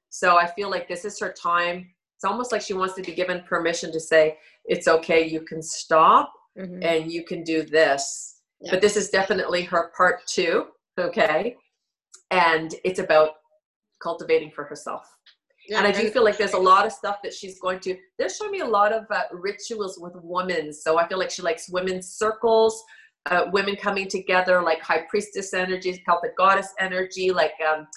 So I feel like this is her time. It's almost like she wants to be given permission to say, "It's okay. You can stop." Mhm. and you can do this. Yeah. But this is definitely her part two, okay? And it's about cultivating for herself. Yeah, and I do feel like there's a lot of stuff that she's going to, they're showing me a lot of uh, rituals with women. So I feel like she likes women's circles, uh, women coming together, like high priestess energy, Celtic goddess energy, like, um,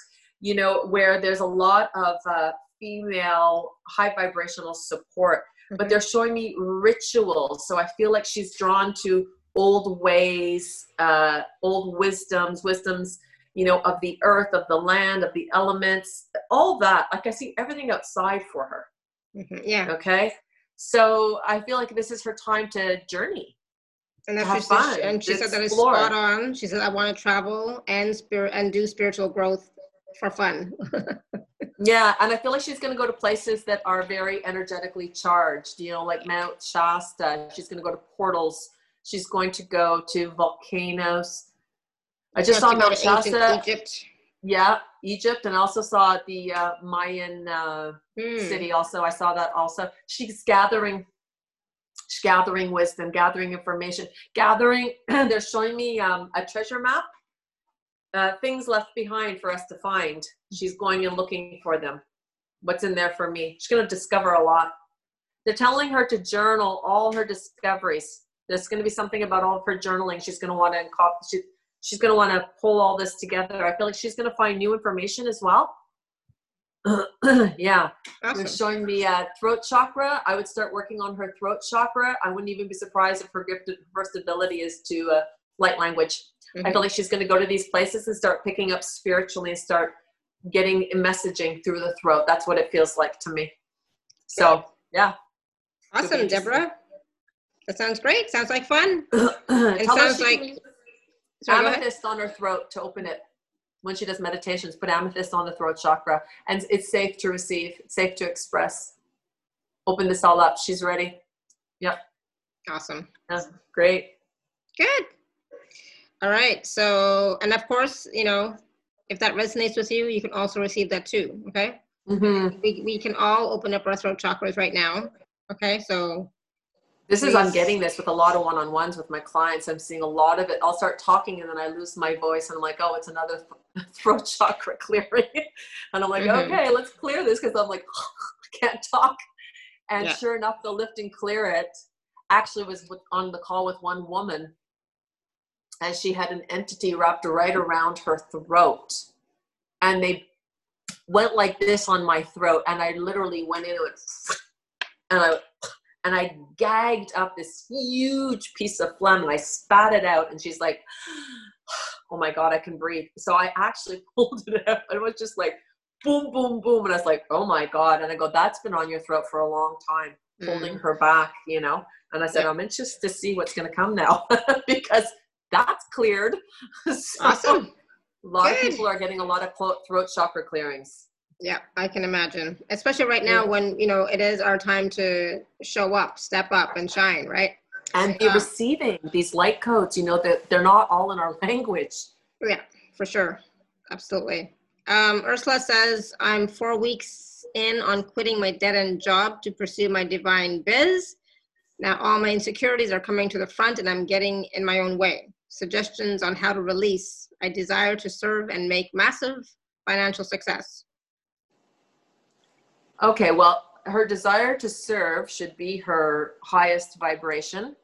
you know, where there's a lot of uh, female high vibrational support but Mhm. they're showing me rituals. So I feel like she's drawn to old ways, uh, old wisdoms, wisdoms, you know, of the earth, of the land, of the elements, all that. Like I see everything outside for her. Mhm. yeah. Okay. So I feel like this is her time to journey. And that's have she fun, and she said that is spot on. She said, "I want to travel and spirit and do spiritual growth for fun." Yeah, and I feel like she's going to go to places that are very energetically charged, you know, like Mount Shasta. She's going to go to portals. She's going to go to volcanoes. I just saw Mount go to ancient Shasta. Egypt. Yeah, Egypt, and I also saw the uh, Mayan uh, Hmm. city. Also, I saw that. Also, she's gathering, gathering wisdom, gathering information, gathering. they're showing me um, a treasure map. Uh, things left behind for us to find. She's going and looking for them. What's in there for me? She's going to discover a lot. They're telling her to journal all her discoveries. There's going to be something about all of her journaling. She's going to want to she, she's going to want to pull all this together. I feel like she's going to find new information as well. yeah, they're showing me uh, throat chakra. I would start working on her throat chakra. I wouldn't even be surprised if her gift, first ability is to uh, light language. I Mhm. feel like she's going to go to these places and start picking up spiritually and start getting messaging through the throat. That's what it feels like to me. So, yeah. Awesome. Deborah. That sounds great. Sounds like fun. Tell sounds like- can use Sorry, go ahead. amethyst on her throat to open it. When she does meditations, put amethyst on the throat chakra. And it's safe to receive, it's safe to express. Open this all up. She's ready. Yep. Awesome. Yeah, great. Good. All right. So, and of course, you know, if that resonates with you, you can also receive that too. Okay. Mm-hmm. We, we can all open up our throat chakras right now. Okay. So, This is, I'm getting this with a lot of one on ones with my clients. I'm seeing a lot of it. I'll start talking and then I lose my voice and I'm like, oh, it's another th- throat chakra clearing. and I'm like, Mhm. okay, let's clear this because I'm like, I can't talk. And Yeah. sure enough, the lift and clear it actually was on the call with one woman and she had an entity wrapped right around her throat. And they went like this on my throat and I literally went into it and I and I gagged up this huge piece of phlegm and I spat it out. And she's like, Oh my God, I can breathe. So I actually pulled it out. and It was just like boom, boom, boom. And I was like, Oh my God. And I go, That's been on your throat for a long time, holding mm. her back, you know? And I said, Yeah. I'm anxious to see what's going to come now because that's cleared. So awesome. A lot of people are getting a lot of throat chakra clearings. Yeah, I can imagine. Especially right now when, you know, it is our time to show up, step up and shine, right? And be Yeah. receiving these light codes, you know, that they're not all in our language. Yeah, for sure. Absolutely. Um, Ursula says, I'm four weeks in on quitting my dead end job to pursue my divine biz. Now all my insecurities are coming to the front and I'm getting in my own way. Suggestions on how to release. I desire to serve and make massive financial success. Okay, well, her desire to serve should be her highest vibration,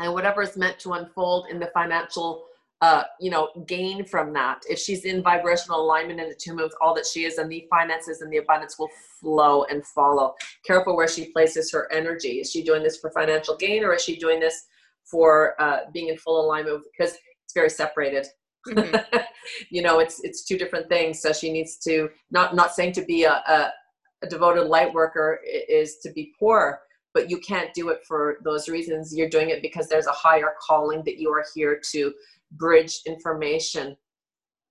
and whatever is meant to unfold in the financial, uh, you know, gain from that. If she's in vibrational alignment and attunement with all that she is, and the finances and the abundance will flow and follow. Careful where she places her energy. Is she doing this for financial gain, or is she doing this for uh, being in full alignment? Because it's very separated. Mm-hmm. you know, it's it's two different things. So she needs to not not saying to be a, a, a devoted light worker is to be poor, but you can't do it for those reasons. You're doing it because there's a higher calling that you are here to bridge information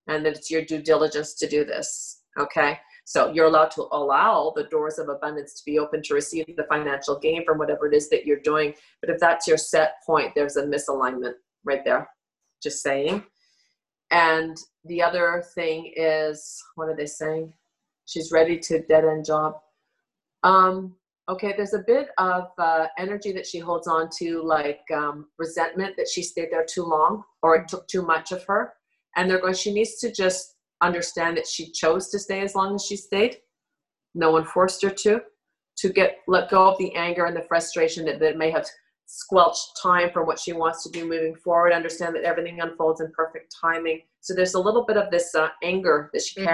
and that it's your due diligence to do this. Okay. So you're allowed to allow the doors of abundance to be open to receive the financial gain from whatever it is that you're doing. But if that's your set point, there's a misalignment right there. Just saying. And the other thing is, what are they saying? She's ready to dead end job. Um, okay, there's a bit of uh, energy that she holds on to, like um, resentment that she stayed there too long or it took too much of her. And they're going, she needs to just understand that she chose to stay as long as she stayed. No one forced her to. To get let go of the anger and the frustration that, that may have squelched time for what she wants to do moving forward. Understand that everything unfolds in perfect timing. So there's a little bit of this uh, anger that she mm-hmm.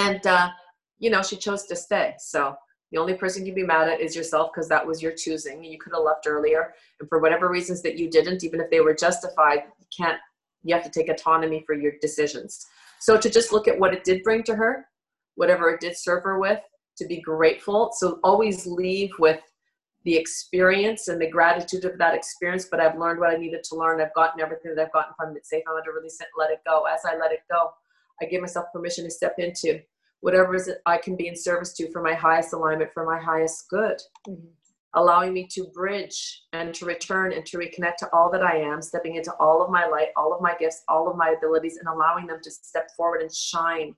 And uh, you know she chose to stay. So the only person you can be mad at is yourself because that was your choosing. You could have left earlier, and for whatever reasons that you didn't, even if they were justified, you can't. You have to take autonomy for your decisions. So to just look at what it did bring to her, whatever it did serve her with, to be grateful. So always leave with the experience and the gratitude of that experience. But I've learned what I needed to learn. I've gotten everything that I've gotten from it safe. I'm going to release it, let it go. As I let it go, I give myself permission to step into whatever is it I can be in service to for my highest alignment, for my highest good. Mm-hmm. Allowing me to bridge and to return and to reconnect to all that I am, stepping into all of my light, all of my gifts, all of my abilities, and allowing them to step forward and shine.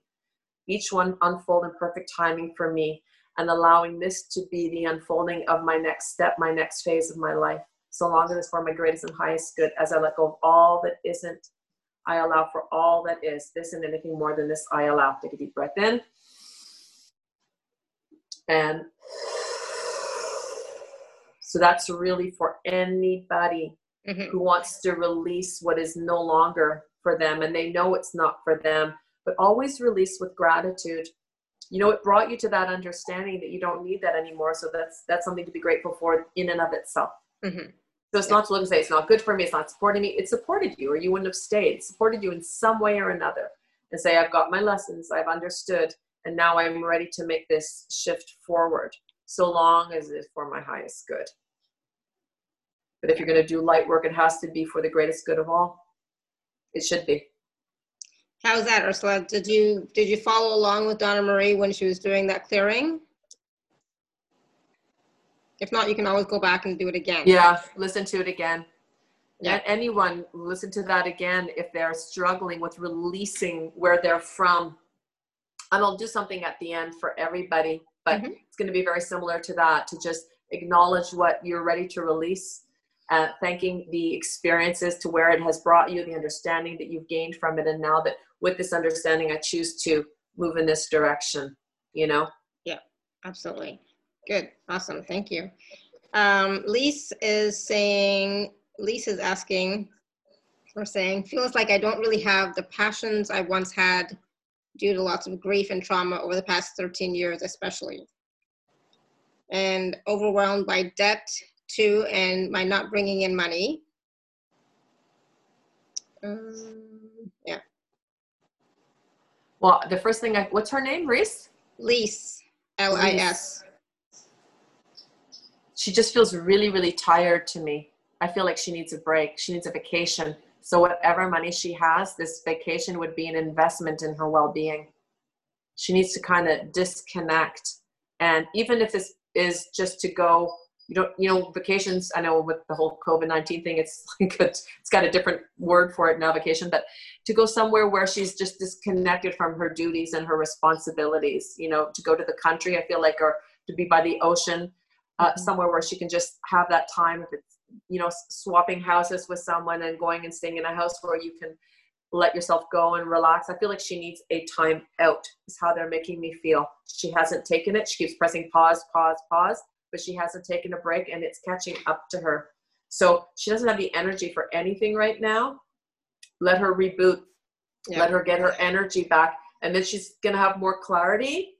Each one unfold in perfect timing for me, and allowing this to be the unfolding of my next step, my next phase of my life. So long as it's for my greatest and highest good, as I let go of all that isn't, I allow for all that is. This and anything more than this, I allow. Take a deep breath in and so that's really for anybody mm-hmm. who wants to release what is no longer for them and they know it's not for them, but always release with gratitude. You know, it brought you to that understanding that you don't need that anymore. So that's that's something to be grateful for in and of itself. Mm-hmm. So it's not to look and say it's not good for me, it's not supporting me. It supported you, or you wouldn't have stayed. It supported you in some way or another. And say, I've got my lessons, I've understood, and now I'm ready to make this shift forward, so long as it's for my highest good. But if you're going to do light work, it has to be for the greatest good of all. It should be. How's that, Ursula? Did you did you follow along with Donna Marie when she was doing that clearing? If not, you can always go back and do it again. Yeah, listen to it again. Yeah. anyone listen to that again if they're struggling with releasing where they're from and I'll do something at the end for everybody, but mm-hmm. it's going to be very similar to that to just acknowledge what you're ready to release, uh, thanking the experiences to where it has brought you, the understanding that you've gained from it, and now that with this understanding, I choose to move in this direction. You know? Yeah, absolutely. Good, awesome, thank you. Um, Lise is saying, Lise is asking, or saying, feels like I don't really have the passions I once had due to lots of grief and trauma over the past 13 years, especially. And overwhelmed by debt too, and my not bringing in money. Um, yeah. Well, the first thing I, what's her name, Reese? Lise, L-I-S. She just feels really, really tired to me. I feel like she needs a break. She needs a vacation. So whatever money she has, this vacation would be an investment in her well-being. She needs to kind of disconnect. And even if this is just to go, you don't, you know, vacations, I know with the whole COVID-19 thing, it's like, it's got a different word for it now, vacation, but to go somewhere where she's just disconnected from her duties and her responsibilities, you know, to go to the country, I feel like, or to be by the ocean, uh, mm-hmm. somewhere where she can just have that time if it's you know swapping houses with someone and going and staying in a house where you can let yourself go and relax. I feel like she needs a time out is how they're making me feel. She hasn't taken it. She keeps pressing pause pause pause but she hasn't taken a break and it's catching up to her. So she doesn't have the energy for anything right now. Let her reboot. Yeah. let her get her energy back. And then she's going to have more clarity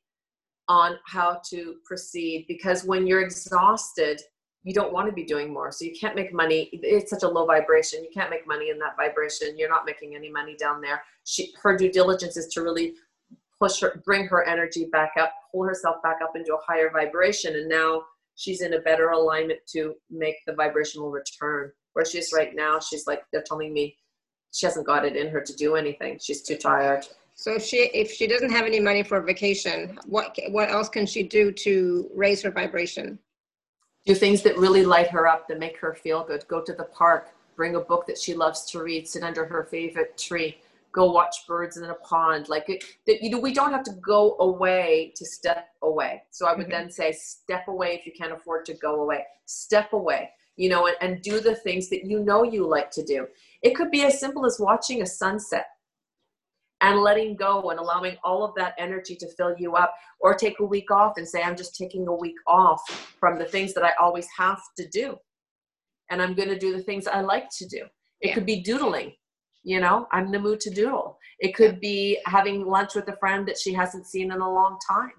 on how to proceed because when you're exhausted you don't want to be doing more. So you can't make money. It's such a low vibration. You can't make money in that vibration. You're not making any money down there. She, her due diligence is to really push her, bring her energy back up, pull herself back up into a higher vibration. And now she's in a better alignment to make the vibrational return. Where she's right now, she's like, they're telling me she hasn't got it in her to do anything. She's too tired. So if she if she doesn't have any money for a vacation, what what else can she do to raise her vibration? do things that really light her up that make her feel good. Go to the park bring a book that she loves to read sit under her favorite tree. Go watch birds in a pond. Like it, that you know we don't have to go away to step away. So i would mm-hmm. then say step away if you can't afford to go away. Step away you know and, and do the things that you know you like to do. It could be as simple as watching a sunset and letting go and allowing all of that energy to fill you up or take a week off and say i'm just taking a week off from the things that i always have to do and i'm going to do the things i like to do. It yeah. could be doodling you know? I'm in the mood to doodle. It could be having lunch with a friend that she hasn't seen in a long time.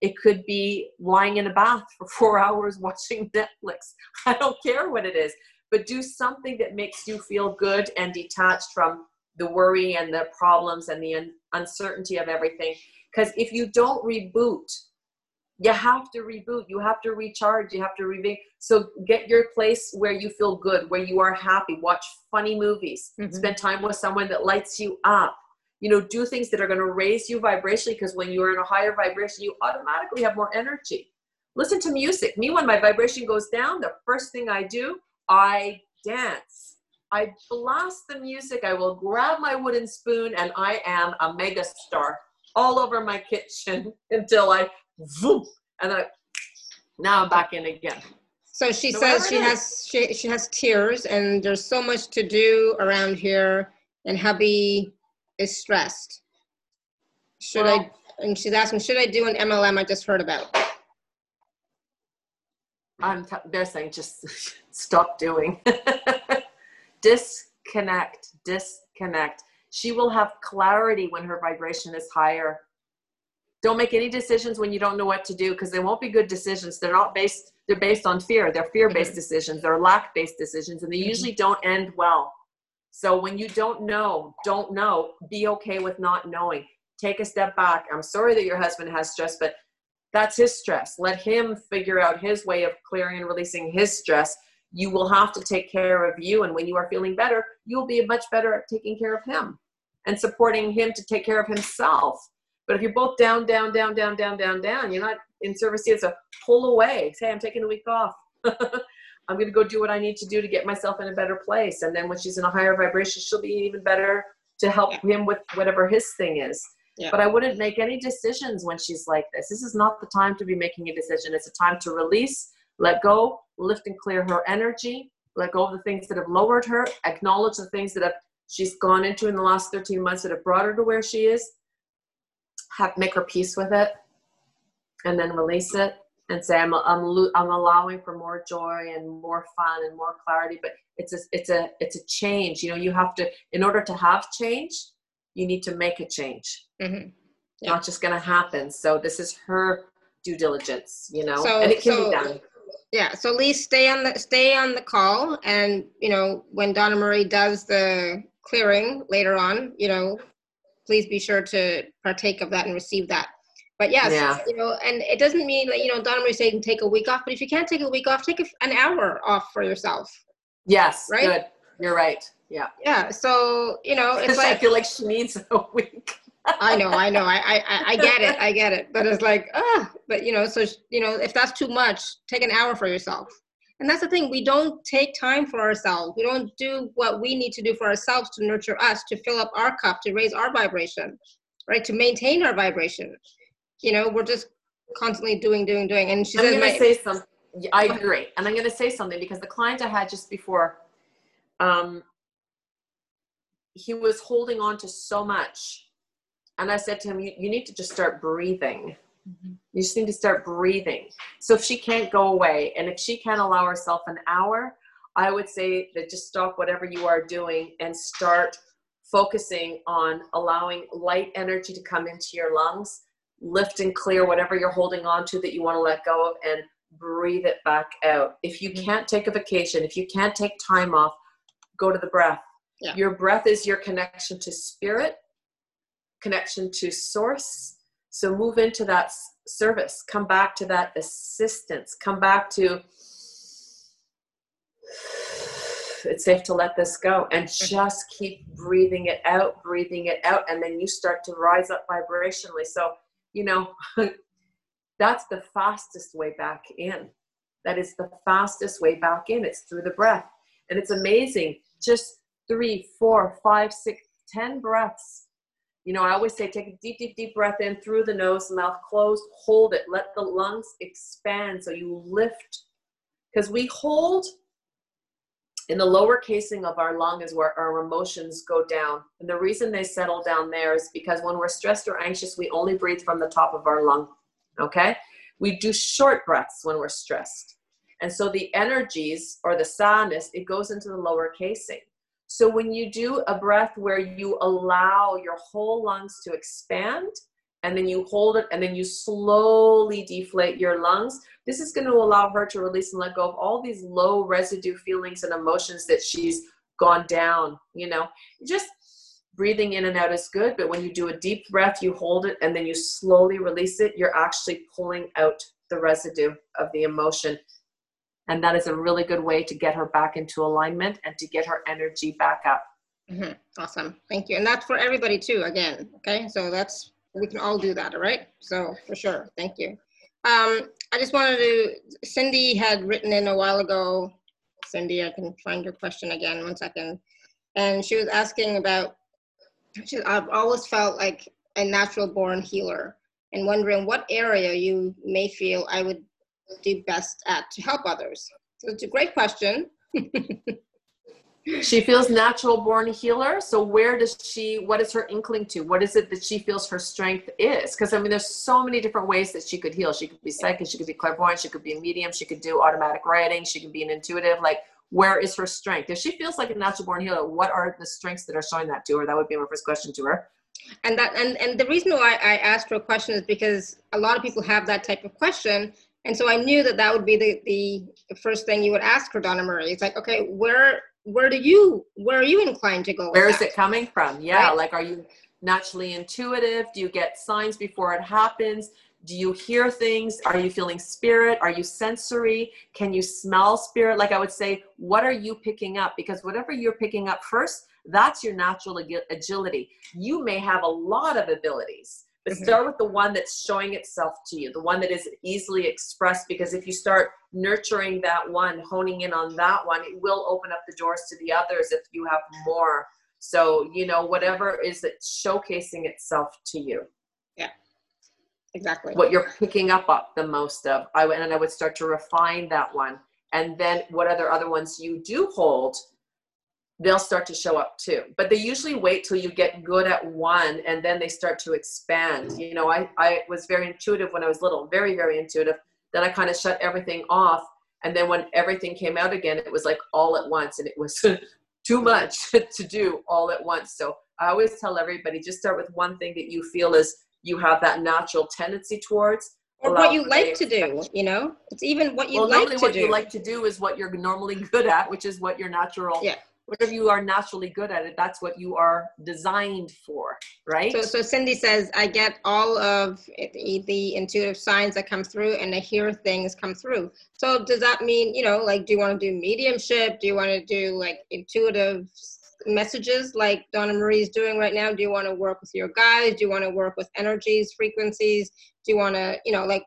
It could be lying in a bath for four hours watching netflix. I don't care what it is but do something that makes you feel good and detached from the worry and the problems and the un- uncertainty of everything. Because if you don't reboot, you have to reboot. You have to recharge. You have to reboot. So get your place where you feel good, where you are happy. Watch funny movies. Mm-hmm. Spend time with someone that lights you up. You know, do things that are going to raise you vibrationally. Because when you are in a higher vibration, you automatically have more energy. Listen to music. Me, when my vibration goes down, the first thing I do, I dance I blast the music. I will grab my wooden spoon, and I am a mega star all over my kitchen until I, whoop, and I, now I'm back in again. So she so says she has she, she has tears, and there's so much to do around here, and hubby is stressed. Should well, I? And she's asking, should I do an MLM I just heard about? I'm. T- they're saying just stop doing. disconnect, disconnect. She will have clarity when her vibration is higher. Don't make any decisions when you don't know what to do because they won't be good decisions. They're not based, they're based on fear. They're fear based mm-hmm. decisions, they're lack based decisions, and they mm-hmm. usually don't end well. So when you don't know, don't know, be okay with not knowing. Take a step back. I'm sorry that your husband has stress, but that's his stress. Let him figure out his way of clearing and releasing his stress you will have to take care of you. And when you are feeling better, you'll be much better at taking care of him and supporting him to take care of himself. But if you're both down, down, down, down, down, down, down, you're not in service yet. So pull away. Say, I'm taking a week off. I'm going to go do what I need to do to get myself in a better place. And then when she's in a higher vibration, she'll be even better to help yeah. him with whatever his thing is. Yeah. But I wouldn't make any decisions when she's like this. This is not the time to be making a decision. It's a time to release, let go, lift and clear her energy, let go of the things that have lowered her, acknowledge the things that have she's gone into in the last 13 months that have brought her to where she is, have make her peace with it, and then release it and say I'm, I'm, I'm allowing for more joy and more fun and more clarity. But it's a it's a it's a change. You know you have to in order to have change you need to make a change. Mm-hmm. yeah. not just going to happen. So this is her due diligence you know? So, and it can so, be done yeah so Lise stay on the stay on the call and you know when donna marie does the clearing later on you know please be sure to partake of that and receive that. But yes yeah. you know and it doesn't mean that you know donna marie saying take a week off but if you can't take a week off take an hour off for yourself. Yes right? good. You're right. Yeah. Yeah so you know it's like i feel like she needs a week I know, I know, I, I, I get it, I get it. But it's like, ah, but you know, so you know, if that's too much, take an hour for yourself. And that's the thing, we don't take time for ourselves. We don't do what we need to do for ourselves to nurture us, to fill up our cup, to raise our vibration, right? To maintain our vibration. You know, we're just constantly doing, doing, doing. And she's. I'm gonna say something. I agree, and I'm going to say something because the client I had just before, um, he was holding on to so much and I said to him, you, you need to just start breathing. Mm-hmm. You just need to start breathing. So if she can't go away and if she can't allow herself an hour, I would say that just stop whatever you are doing and start focusing on allowing light energy to come into your lungs, lift and clear whatever you're holding on to that you want to let go of, and breathe it back out. If you can't take a vacation, if you can't take time off, go to the breath. Yeah. Your breath is your connection to spirit, connection to source. So move into that service. Come back to that assistance. Come back to it's safe to let this go and just keep breathing it out, breathing it out, and then you start to rise up vibrationally. So, you know, that's the fastest way back in. That is the fastest way back in. It's through the breath. And it's amazing. Just three, four, five, six, ten breaths. You know, I always say take a deep, deep, deep breath in through the nose, mouth closed, hold it, let the lungs expand so you lift. Because we hold in the lower casing of our lung is where our emotions go down. And the reason they settle down there is because when we're stressed or anxious, we only breathe from the top of our lung. Okay? We do short breaths when we're stressed. And so the energies or the sadness, it goes into the lower casing. So when you do a breath where you allow your whole lungs to expand and then you hold it and then you slowly deflate your lungs, this is going to allow her to release and let go of all these low residue feelings and emotions that she's gone down. You know, just breathing in and out is good, but when you do a deep breath, you hold it and then you slowly release it, you're actually pulling out the residue of the emotion. And that is a really good way to get her back into alignment and to get her energy back up. Mhm. Awesome. Thank you. And that's for everybody too, again. Okay. So that's, we can all do that. All right. So for sure. Thank you. Um, I just wanted to, Cindy had written in a while ago. Cindy, I can find your question again. One second. And she was asking about, she, I've always felt like a natural born healer and wondering what area you may feel I would do best at to help others. So it's a great question. She feels natural born healer. So where does she, what is her inkling to? What is it that she feels her strength is? Because I mean, there's so many different ways that she could heal. She could be psychic, she could be clairvoyant, she could be a medium, she could do automatic writing, she could be an intuitive. Like, where is her strength? If she feels like a natural born healer, what are the strengths that are showing that to her? That would be my first question to her. And that and, and the reason why I asked her a question is because a lot of people have that type of question. And so I knew that that would be the, the first thing you would ask for Donna Marie. It's like, okay, where where do you where are you inclined to go? Where is that? it coming from? Yeah, Right. like are you naturally intuitive? Do you get signs before it happens? Do you hear things? Are you feeling spirit? Are you sensory? Can you smell spirit? Like I would say, what are you picking up? Because whatever you're picking up first, that's your natural agility. You may have a lot of abilities, but Mhm. start with the one that's showing itself to you, the one that is easily expressed. Because if you start nurturing that one, honing in on that one, it will open up the doors to the others if you have more. So, you know, whatever is it showcasing itself to you, Yeah, Exactly. what you're picking up up the most of. I and I would start to refine that one. And then what other other ones you do hold, they'll start to show up too. But they usually wait till you get good at one and then they start to expand. You know, I, I was very intuitive when I was little, very, very intuitive. Then I kind of shut everything off. And then when everything came out again, it was like all at once and it was too much to do all at once. So I always tell everybody just start with one thing that you feel is you have that natural tendency towards. or what you like to do, you know? It's even what you well, like normally to what do. you like to do is what you're normally good at, which is what your natural. Yeah. Whatever you are naturally good at, it that's what you are designed for, right? So, so Cindy says, I get all of the, intuitive signs that come through and I hear things come through. So does that mean, you know, like, do you want to do mediumship? Do you want to do like intuitive messages like Donna marie is doing right now? Do you want to work with your guides? Do you want to work with energies, frequencies? Do you want to, you know, like,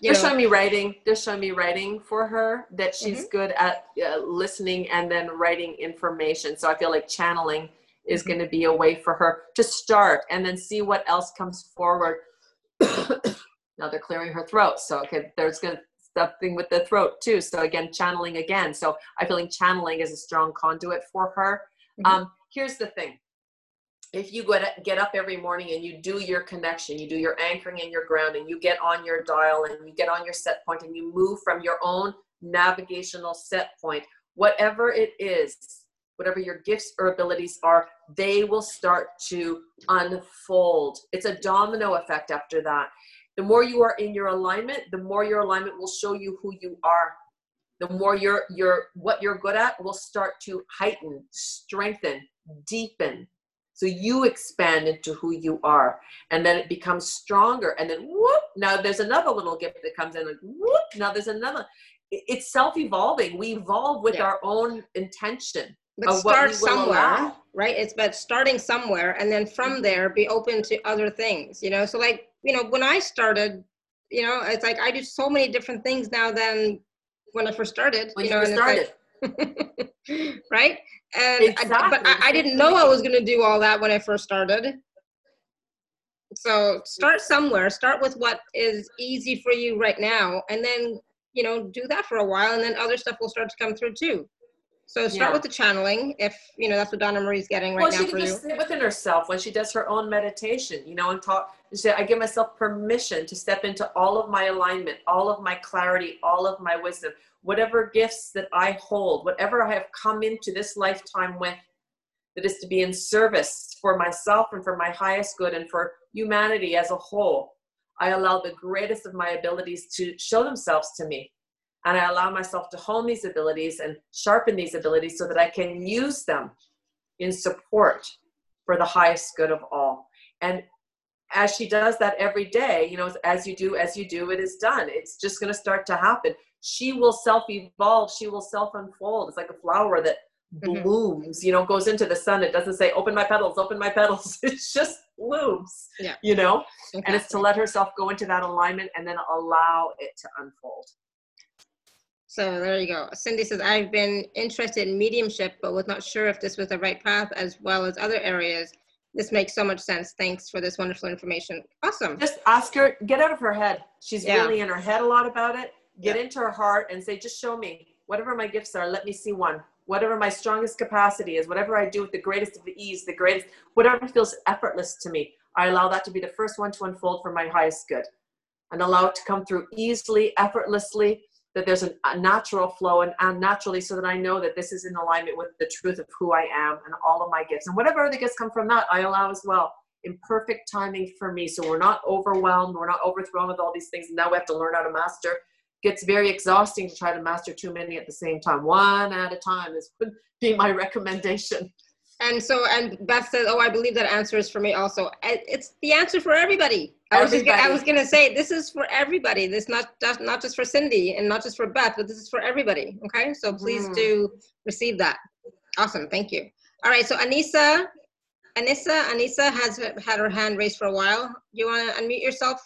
they're know, showing me writing. They're showing me writing for her that she's Mm-hmm. good at uh, listening and then writing information. So I feel like channeling is Mm-hmm. going to be a way for her to start and then see what else comes forward. now they're clearing her throat. So okay, there's going to something with the throat too. So again, channeling again. So I feel like channeling is a strong conduit for her. Mhm. Um, here's the thing. If you get up every morning and you do your connection, you do your anchoring and your grounding, you get on your dial and you get on your set point and you move from your own navigational set point, whatever it is, whatever your gifts or abilities are, they will start to unfold. It's a domino effect after that. The more you are in your alignment, the more your alignment will show you who you are. The more you're, you're what you're good at will start to heighten, strengthen, deepen. So you expand into who you are, and then it becomes stronger. And then whoop! Now there's another little gift that comes in. Like whoop! Now there's another. It's self-evolving. We evolve with yeah. our own intention but start somewhere right it's about starting somewhere and then from mm-hmm. there be open to other things you know so like you know when i started you know it's like i do so many different things now than when i first started when you, know started like, right and exactly. I, but I, I didn't know i was going to do all that when i first started so start somewhere start with what is easy for you right now and then you know do that for a while and then other stuff will start to come through too so start yeah. with the channeling, if you know that's what Donna Marie's getting right well, now she can just sit within herself when she does her own meditation, you know, and talk. She, I give myself permission to step into all of my alignment, all of my clarity, all of my wisdom, whatever gifts that I hold, whatever I have come into this lifetime with, that is to be in service for myself and for my highest good and for humanity as a whole. I allow the greatest of my abilities to show themselves to me and I allow myself to hone these abilities and sharpen these abilities so that I can use them in support for the highest good of all. And as she does that every day, you know, as you do, as you do, it is done. It's just going to start to happen. She will self evolve, she will self unfold. It's like a flower that mm-hmm. blooms, you know, goes into the sun. It doesn't say, open my petals, open my petals. It just blooms, yeah. you know, and it's to let herself go into that alignment and then allow it to unfold. So there you go. Cindy says, I've been interested in mediumship, but was not sure if this was the right path as well as other areas. This makes so much sense. Thanks for this wonderful information. Awesome. Just ask her, get out of her head. She's yeah. really in her head a lot about it. Get yeah. into her heart and say, just show me whatever my gifts are. Let me see one. Whatever my strongest capacity is, whatever I do with the greatest of the ease, the greatest, whatever feels effortless to me, I allow that to be the first one to unfold for my highest good and allow it to come through easily, effortlessly, that there's an, a natural flow and, and naturally so that I know that this is in alignment with the truth of who I am and all of my gifts. And whatever other gifts come from that, I allow as well in perfect timing for me. So we're not overwhelmed, we're not overthrown with all these things. And now we have to learn how to master. It gets very exhausting to try to master too many at the same time. One at a time is would be my recommendation. And so, and Beth says, "Oh, I believe that answer is for me also. It's the answer for everybody." I was just, I was gonna say this is for everybody. This not just not just for Cindy and not just for Beth, but this is for everybody. Okay, so please mm. do receive that. Awesome, thank you. All right, so Anissa, Anissa, Anissa has had her hand raised for a while. You want to unmute yourself?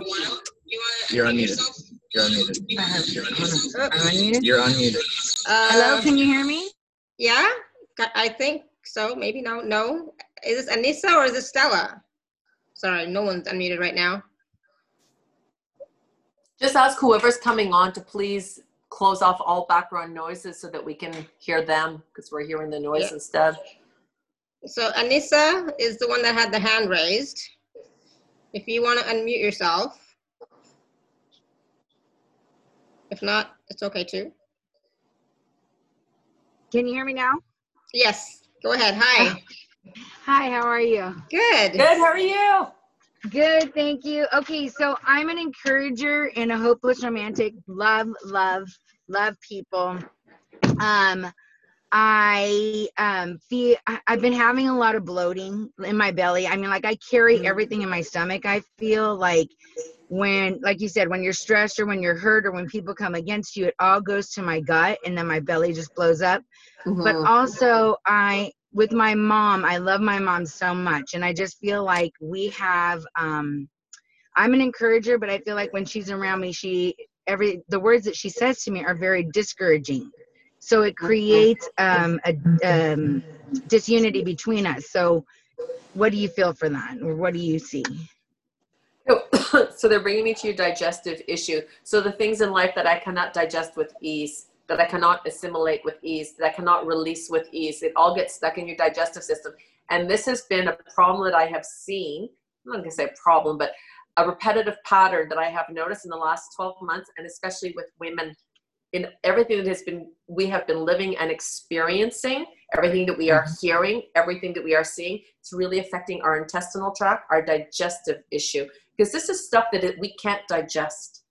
You want to unmute unmuted. You're unmuted. You're unmuted. You're unmuted. Uh, Hello, can you hear me? Yeah, I think so maybe no. No. Is this Anissa or is this Stella? Sorry, no one's unmuted right now. Just ask whoever's coming on to please close off all background noises so that we can hear them because we're hearing the noise yeah. instead. So Anissa is the one that had the hand raised. If you want to unmute yourself. If not, it's okay too. Can you hear me now? Yes. Go ahead. Hi. Hi, how are you? Good. Good. How are you? Good, thank you. Okay, so I'm an encourager and a hopeless romantic. Love, love, love people. Um, I um feel I've been having a lot of bloating in my belly. I mean, like I carry mm-hmm. everything in my stomach. I feel like when, like you said, when you're stressed or when you're hurt or when people come against you, it all goes to my gut and then my belly just blows up. Mm-hmm. But also, I with my mom, I love my mom so much, and I just feel like we have. Um, I'm an encourager, but I feel like when she's around me, she every the words that she says to me are very discouraging. So it creates um, a um, disunity between us. So, what do you feel for that, or what do you see? so they're bringing me to your digestive issue. So the things in life that I cannot digest with ease, that I cannot assimilate with ease, that I cannot release with ease. It all gets stuck in your digestive system. And this has been a problem that I have seen. I'm not going to say problem, but a repetitive pattern that I have noticed in the last 12 months, and especially with women in everything that has been we have been living and experiencing everything that we are mm-hmm. hearing everything that we are seeing it's really affecting our intestinal tract our digestive issue. Because this is stuff that it, we can't digest.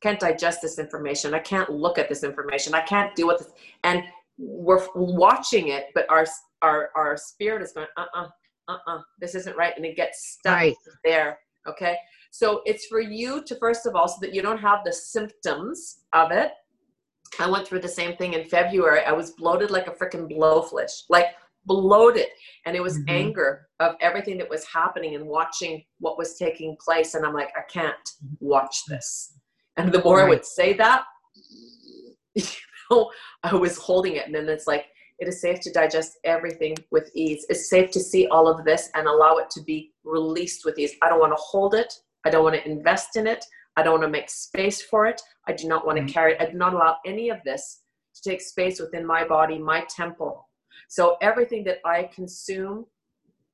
Can't digest this information. I can't look at this information. I can't deal with this. And we're watching it but our our our spirit is going uh-uh uh-uh this isn't right and it gets stuck right. there okay so it's for you to first of all so that you don't have the symptoms of it. I went through the same thing in february. I was bloated like a freaking blowfish like bloated. And it was mm-hmm. anger of everything that was happening and watching what was taking place. And i'm like i can't watch this. And the more right. i would say that you know i was holding it. And then it's like it is safe to digest everything with ease. It's safe to see all of this and allow it to be released with ease. I don't want to hold it i don't want to invest in it i don't want to make space for it i do not want to mm-hmm. carry it i do not allow any of this to take space within my body my temple so everything that I consume,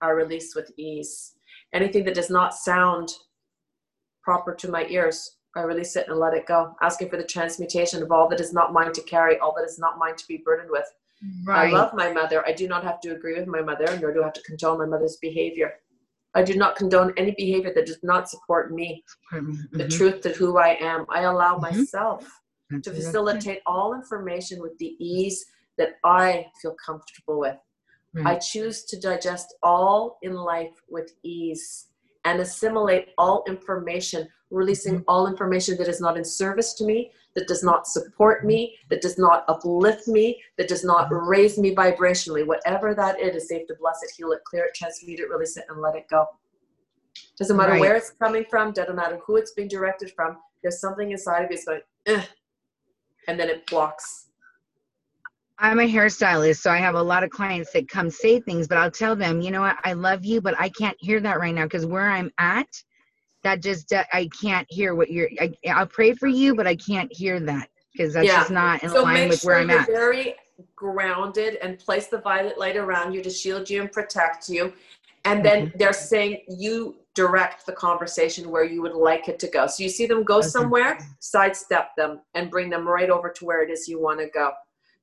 I release with ease. Anything that does not sound proper to my ears, I release it and let it go. Asking for the transmutation of all that is not mine to carry, all that is not mine to be burdened with. Right. I love my mother. I do not have to agree with my mother, nor do I have to condone my mother's behavior. I do not condone any behavior that does not support me, mm-hmm. the truth of who I am. I allow mm-hmm. myself to facilitate all information with the ease that I feel comfortable with. Right. I choose to digest all in life with ease and assimilate all information, releasing mm-hmm. all information that is not in service to me, that does not support me, that does not uplift me, that does not mm-hmm. raise me vibrationally. Whatever that is, is safe to bless it, heal it, clear it, transmute it, release it, and let it go. Doesn't matter right. where it's coming from, doesn't matter who it's being directed from. There's something inside of you that's going, and then it blocks I'm a hairstylist, so I have a lot of clients that come say things, but I'll tell them, you know what, I love you, but I can't hear that right now because where I'm at, that just uh, I can't hear what you're. I, will pray for you, but I can't hear that because that's yeah. just not in so line with sure where I'm at. Very grounded and place the violet light around you to shield you and protect you. And then mm-hmm. they're saying you direct the conversation where you would like it to go. So you see them go somewhere, sidestep them and bring them right over to where it is you want to go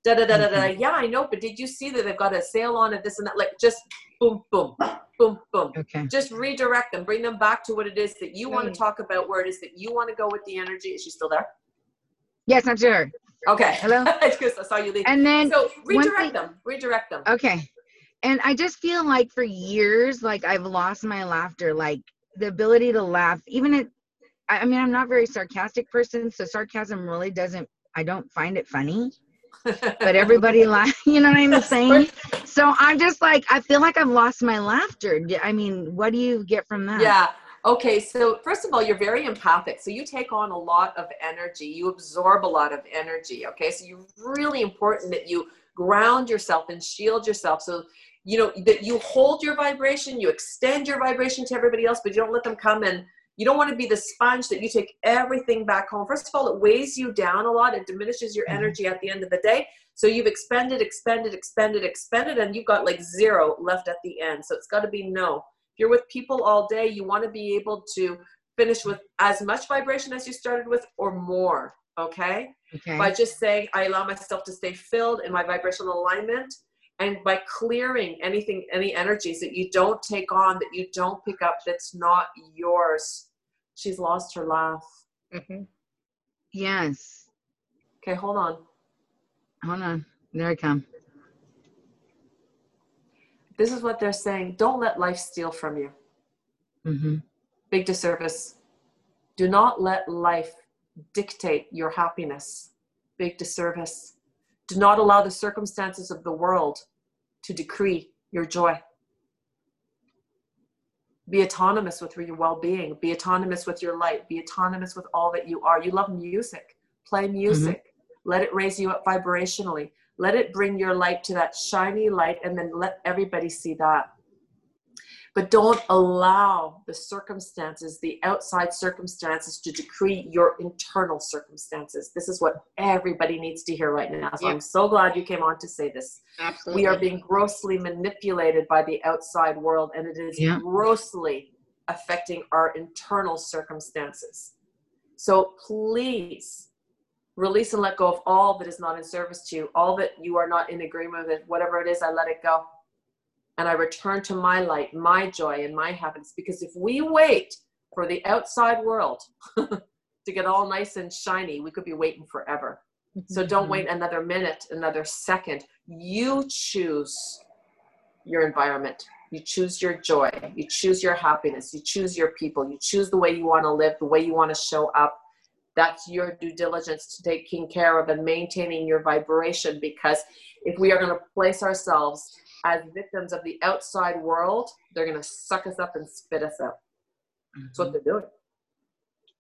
da da da da da. Yeah, I know, but did you see that they've got a sale on it, this and that? Like just boom, boom, boom, boom. Okay. Just redirect them, bring them back to what it is that you want to mm. talk about, where it is that you want to go with the energy. Is she still there? Yes, I'm sure. Okay. Hello. I saw you leave. And then so redirect thing, them. Redirect them. Okay. And I just feel like for years, like I've lost my laughter, like the ability to laugh, even it. I mean, I'm not a very sarcastic person, so sarcasm really doesn't. I don't find it funny but everybody laugh. You know what I'm saying? So I'm just like, I feel like I've lost my laughter. I mean, what do you get from that? Yeah. Okay. So first of all, you're very empathic. So you take on a lot of energy. You absorb a lot of energy. Okay. So you're really important that you ground yourself and shield yourself. So you know that you hold your vibration, you extend your vibration to everybody else, but you don't let them come and you don't want to be the sponge that you take everything back home. First of all, it weighs you down a lot. It diminishes your mm-hmm. energy at the end of the day. So you've expended, expended, expended, expended, and you've got like zero left at the end. So it's got to be no. If you're with people all day, you want to be able to finish with as much vibration as you started with or more. Okay? okay. By just saying, I allow myself to stay filled in my vibrational alignment and by clearing anything any energies that you don't take on that you don't pick up that's not yours she's lost her laugh. Mm-hmm. Yes. Okay, hold on. Hold on. There I come. This is what they're saying. Don't let life steal from you. Mm-hmm. Big disservice. Do not let life dictate your happiness. Big disservice. Do not allow the circumstances of the world to decree your joy be autonomous with your well-being. Be autonomous with your light. Be autonomous with all that you are. You love music. Play mm-hmm. music. Mm-hmm. let it raise you up vibrationally. Let it bring your light to that shiny light and then let everybody see that but don't allow the circumstances, the outside circumstances, to decree your internal circumstances. This is what everybody needs to hear right now. So yep. I'm so glad you came on to say this. Absolutely. We are being grossly manipulated by the outside world, and it is yep. grossly affecting our internal circumstances. So please release and let go of all that is not in service to you, all that you are not in agreement with, whatever it is, I let it go and I return to my light, my joy, and my happiness. Because if we wait for the outside world to get all nice and shiny, we could be waiting forever. So don't Mm-hmm. wait another minute, another second. You choose your environment. You choose your joy. You choose your happiness. You choose your people. You choose the way you want to live, the way you want to show up. That's your due diligence to taking care of and maintaining your vibration because if we are going to place ourselves as victims of the outside world, they're going to suck us up and spit us out. That's what mm-hmm. they're doing.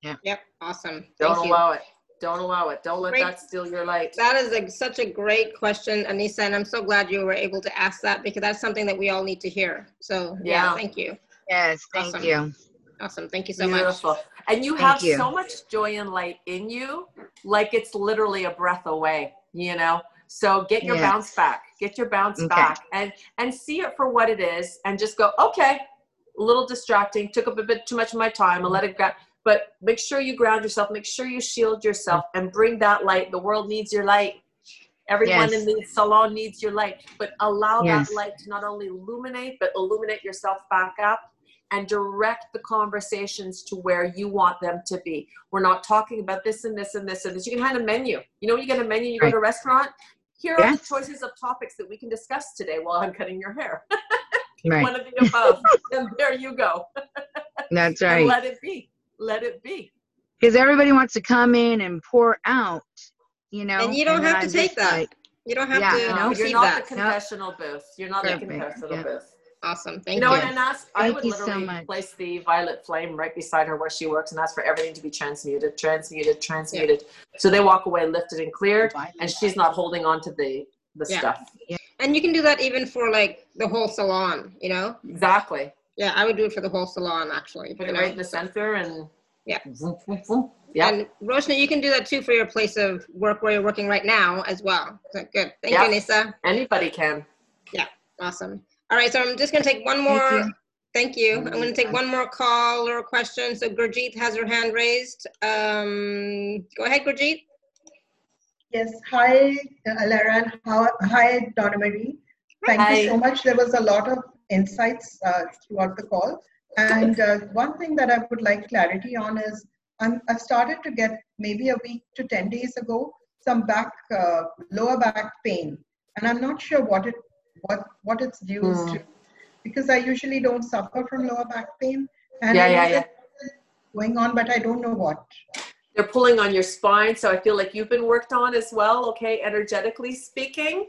Yeah. Yep, awesome. Don't Thank you. allow it. Don't allow it. Don't let Great. that steal your light. That is a, such a great question, Anissa, and I'm so glad you were able to ask that because that's something that we all need to hear. So yeah, Yeah. thank you. Yes, thank Awesome. you. Awesome. Thank you so much. Beautiful. And you Thank have you. so much joy and light in you, like it's literally a breath away, you know? So get your Yes. bounce back. Get your bounce Okay. back and and see it for what it is and just go, okay, a little distracting, took up a bit too much of my time, and let it go. But make sure you ground yourself, make sure you shield yourself and bring that light. The world needs your light. Everyone Yes. in the salon needs your light, but allow Yes. that light to not only illuminate, but illuminate yourself back up and direct the conversations to where you want them to be. We're not talking about this and this and this and this. You can have a menu. You know, when you get a menu, you go to a restaurant. Here are the choices of topics that we can discuss today while I'm cutting your hair. Right. One of the above. and there you go. That's And right. let it be. Let it be. Because everybody wants to come in and pour out, you know. And you don't then have to take that. like, You don't have Yeah, to you know, No, you're not that. the confessional booth. You're not Perfect. the confessional Yeah. booth. Awesome. Thank You know you. what? And ask, I would you so literally much. place the violet flame right beside her where she works and ask for everything to be transmuted, transmuted, transmuted. So they walk away lifted and cleared, and she's not holding on to the the Yeah. stuff. And you can do that even for like the whole salon, you know? Exactly. Yeah, I would do it for the whole salon actually. Put it know? right in the center and Yeah. Yeah. And Roshni, you can do that too for your place of work where you're working right now as well. So good. Thank Yeah. you, Nisa. Anybody can. Yeah. Awesome. All right, so I'm just gonna take one Thank more. you. Thank you. I'm gonna take one more call or question. So Gurjeet has her hand raised. Um, go ahead, Gurjeet. Yes, hi, uh, how, hi, Donna Marie. Thank Hi. you so much. There was a lot of insights uh, throughout the call. And uh, one thing that I would like clarity on is I'm, I've started to get maybe a week to 10 days ago some back, uh, lower back pain. And I'm not sure what it what what it's due Hmm. to because I usually don't suffer from lower back pain. And Yeah, know yeah, going on, but I don't know what. They're pulling on your spine, so I feel like you've been worked on as well, okay, energetically speaking.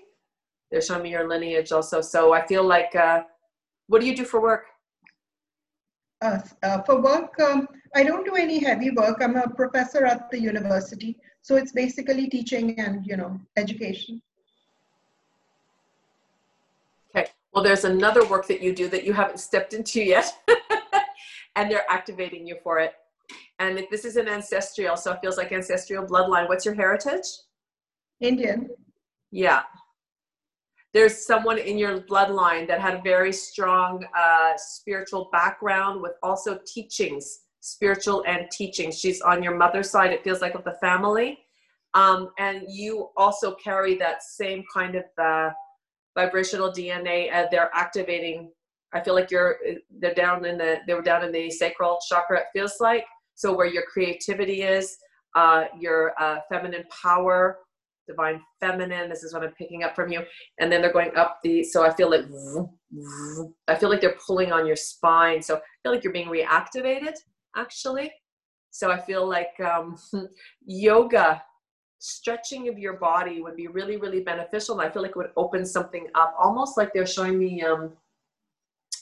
They're showing me your lineage also. So I feel like, uh, what do you do for work? Uh, uh, for work, um, I don't do any heavy work. I'm a professor at the university, so it's basically teaching and you know education. Okay. Well, there's another work that you do that you haven't stepped into yet, and they're activating you for it. And if this is an ancestral, so it feels like ancestral bloodline. What's your heritage? Indian. Yeah. There's someone in your bloodline that had a very strong uh, spiritual background with also teachings, spiritual and teachings. She's on your mother's side, it feels like, of the family. Um, and you also carry that same kind of uh, vibrational DNA. Uh, they're activating. I feel like you're. They're down in the. They were down in the sacral chakra. It feels like so where your creativity is, uh, your uh, feminine power, divine feminine. This is what I'm picking up from you. And then they're going up the. So I feel like. I feel like they're pulling on your spine. So I feel like you're being reactivated actually. So I feel like um, yoga stretching of your body would be really really beneficial and i feel like it would open something up almost like they're showing me um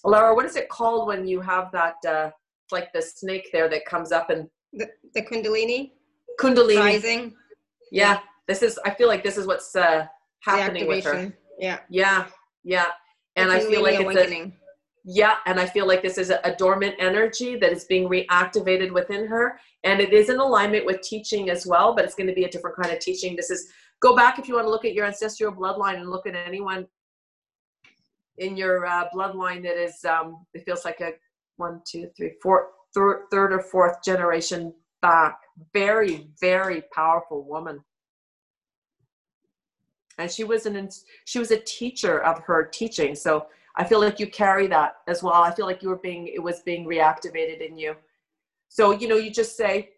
laura what is it called when you have that uh like the snake there that comes up and The, the Kundalini kundalini rising. yeah this is i feel like this is what's uh happening with her. Yeah. yeah yeah and i feel like it's a, awakening. Yeah and i feel like this is a, dormant energy that is being reactivated within her and it is in alignment with teaching as well but it's going to be a different kind of teaching. This is go back if you want to look at your ancestral bloodline and look at anyone in your uh, bloodline that is um it feels like a one two three four thir- third or fourth generation back. Very very powerful woman. And she was an she was a teacher of her teaching so i feel like you carry that as well i feel like you were being it was being reactivated in you So, you know, you just say,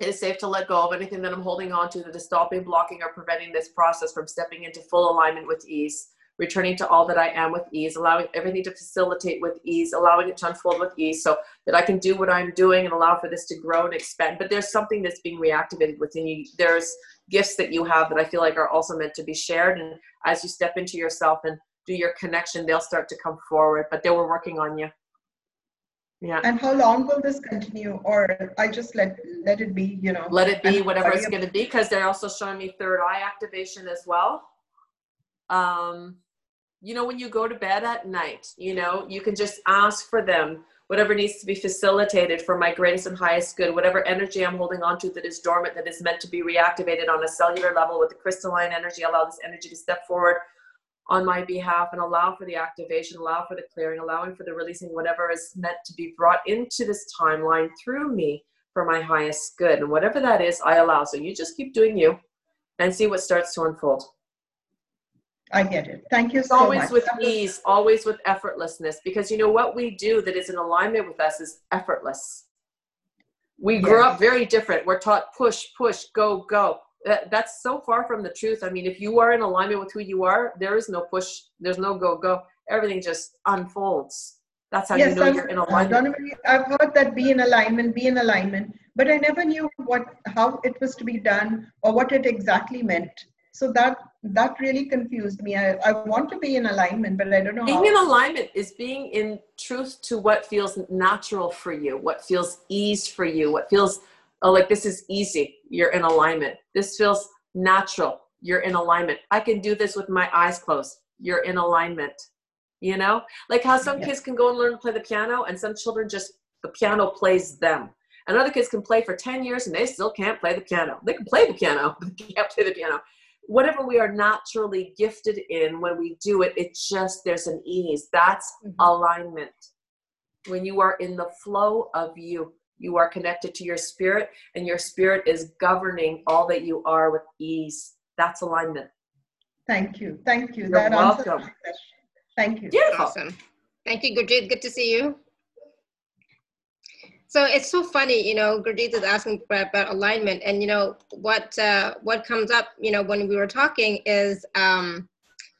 it is safe to let go of anything that I'm holding on to that is stopping, blocking, or preventing this process from stepping into full alignment with ease, returning to all that I am with ease, allowing everything to facilitate with ease, allowing it to unfold with ease so that I can do what I'm doing and allow for this to grow and expand. But there's something that's being reactivated within you. There's gifts that you have that I feel like are also meant to be shared. And as you step into yourself and do your connection, they'll start to come forward. But they were working on you. Yeah. And how long will this continue? Or I just let let it be, you know. Let it be whatever it's going to be because they're also showing me third eye activation as well. Um, you know, when you go to bed at night, you know, you can just ask for them whatever needs to be facilitated for my greatest and highest good, whatever energy I'm holding on to that is dormant, that is meant to be reactivated on a cellular level with the crystalline energy, allow this energy to step forward on my behalf and allow for the activation, allow for the clearing, allowing for the releasing whatever is meant to be brought into this timeline through me for my highest good. And whatever that is, I allow. So you just keep doing you and see what starts to unfold. I get it. Thank you so always much. with ease, always with effortlessness, because you know what we do that is in alignment with us is effortless. We grew up very different. We're taught push, push, go, go that, that's so far from the truth. I mean, if you are in alignment with who you are, there is no push, there's no go, go. Everything just unfolds. That's how yes, you know I'm, you're in alignment. I've heard that be in alignment, be in alignment, but I never knew what how it was to be done or what it exactly meant. So that that really confused me. I, I want to be in alignment, but I don't know. Being how. in alignment is being in truth to what feels natural for you, what feels ease for you, what feels oh, like this is easy. You're in alignment. This feels natural. You're in alignment. I can do this with my eyes closed. You're in alignment. You know, like how some kids can go and learn to play the piano, and some children just the piano plays them. And other kids can play for 10 years and they still can't play the piano. They can play the piano, but they can't play the piano. Whatever we are naturally gifted in, when we do it, it just, there's an ease. That's mm-hmm. alignment. When you are in the flow of you, you are connected to your spirit, and your spirit is governing all that you are with ease. That's alignment. Thank you. Thank you. You're that welcome. Thank you. Beautiful. Awesome. Thank you, Gurjeet. Good to see you. So it's so funny, you know, Gurjeet is asking about alignment, and you know what uh, what comes up, you know, when we were talking is, um,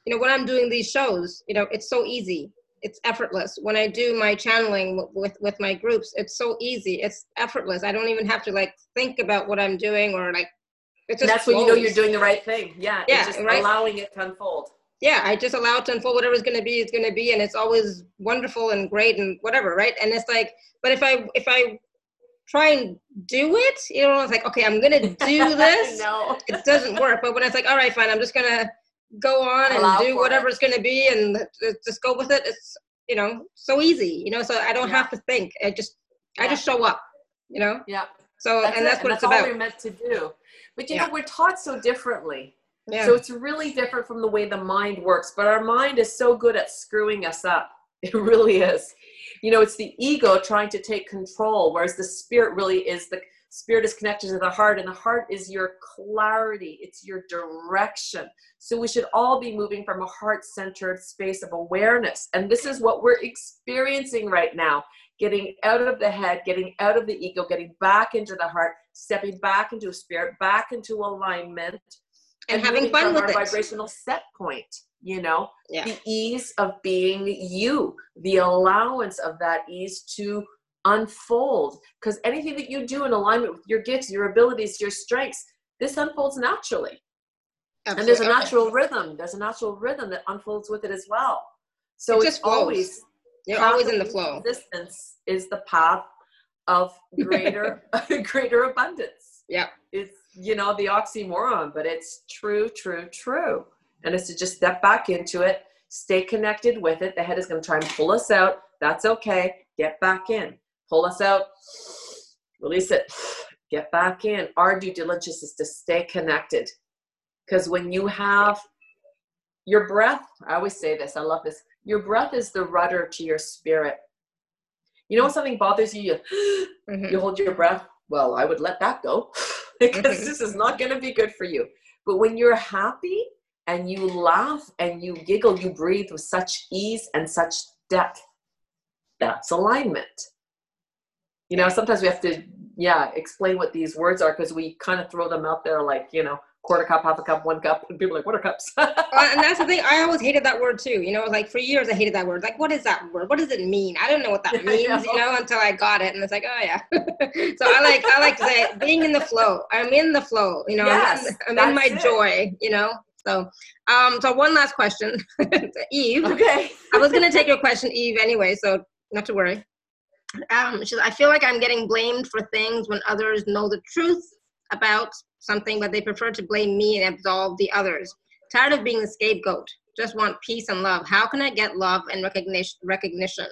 you know, when I'm doing these shows, you know, it's so easy it's effortless. When i do my channeling with with my groups it's so easy. It's effortless. I don't even have to like think about what i'm doing or like it's that's flows. when you know you're doing the right thing. Yeah yeah just right? allowing it to unfold. Yeah i just allow it to unfold. Whatever's going to be is going to be and it's always wonderful and great and whatever right? And it's like but if i if i try and do it you know it's like okay i'm going to do this. no. it doesn't work. But when it's like all right fine i'm just going to go on and do whatever it. it's going to be and just go with it it's you know so easy you know so i don't yeah. have to think i just yeah. i just show up you know yeah so that's and that's it. what and it's about we're meant to do but you yeah. know we're taught so differently yeah. so it's really different from the way the mind works but our mind is so good at screwing us up it really is you know it's the ego trying to take control whereas the spirit really is the Spirit is connected to the heart, and the heart is your clarity, it's your direction. So we should all be moving from a heart centered space of awareness. And this is what we're experiencing right now getting out of the head, getting out of the ego, getting back into the heart, stepping back into spirit, back into alignment, and, and having fun with our it. vibrational set point. You know, yeah. the ease of being you, the allowance of that ease to unfold. Because anything that you do in alignment with your gifts your abilities your strengths this unfolds naturally. Absolutely. and there's a natural rhythm. There's a natural rhythm that unfolds with it as well. So it it's always you're always in the flow. Existence is the path of greater greater abundance. Yeah it's you know the oxymoron but it's true true true. And it's to just step back into it stay connected with it. The head is going to try and pull us out. That's okay. Get back in pull us out, release it, get back in. Our due diligence is to stay connected. Because when you have your breath, I always say this, I love this. Your breath is the rudder to your spirit. You know when something bothers you, you, mm-hmm. you hold your breath. Well, I would let that go because mm-hmm. this is not going to be good for you. But when you're happy and you laugh and you giggle, you breathe with such ease and such depth. That's alignment. You know, sometimes we have to, yeah, explain what these words are because we kind of throw them out there like, you know, quarter cup, half a cup, one cup, and people are like, what are cups? uh, and that's the thing. I always hated that word too. You know, like for years I hated that word. Like, what is that word? What does it mean? I don't know what that means. You know, until I got it, and it's like, oh yeah. so I like I like to say being in the flow. I'm in the flow. You know, yes, I'm, in, I'm in my it. joy. You know. So, um, so one last question, Eve. Okay. I was gonna take your question, Eve, anyway. So not to worry. Um, she's, I feel like I'm getting blamed for things when others know the truth about something, but they prefer to blame me and absolve the others. Tired of being the scapegoat. Just want peace and love. How can I get love and recognition? Recognition.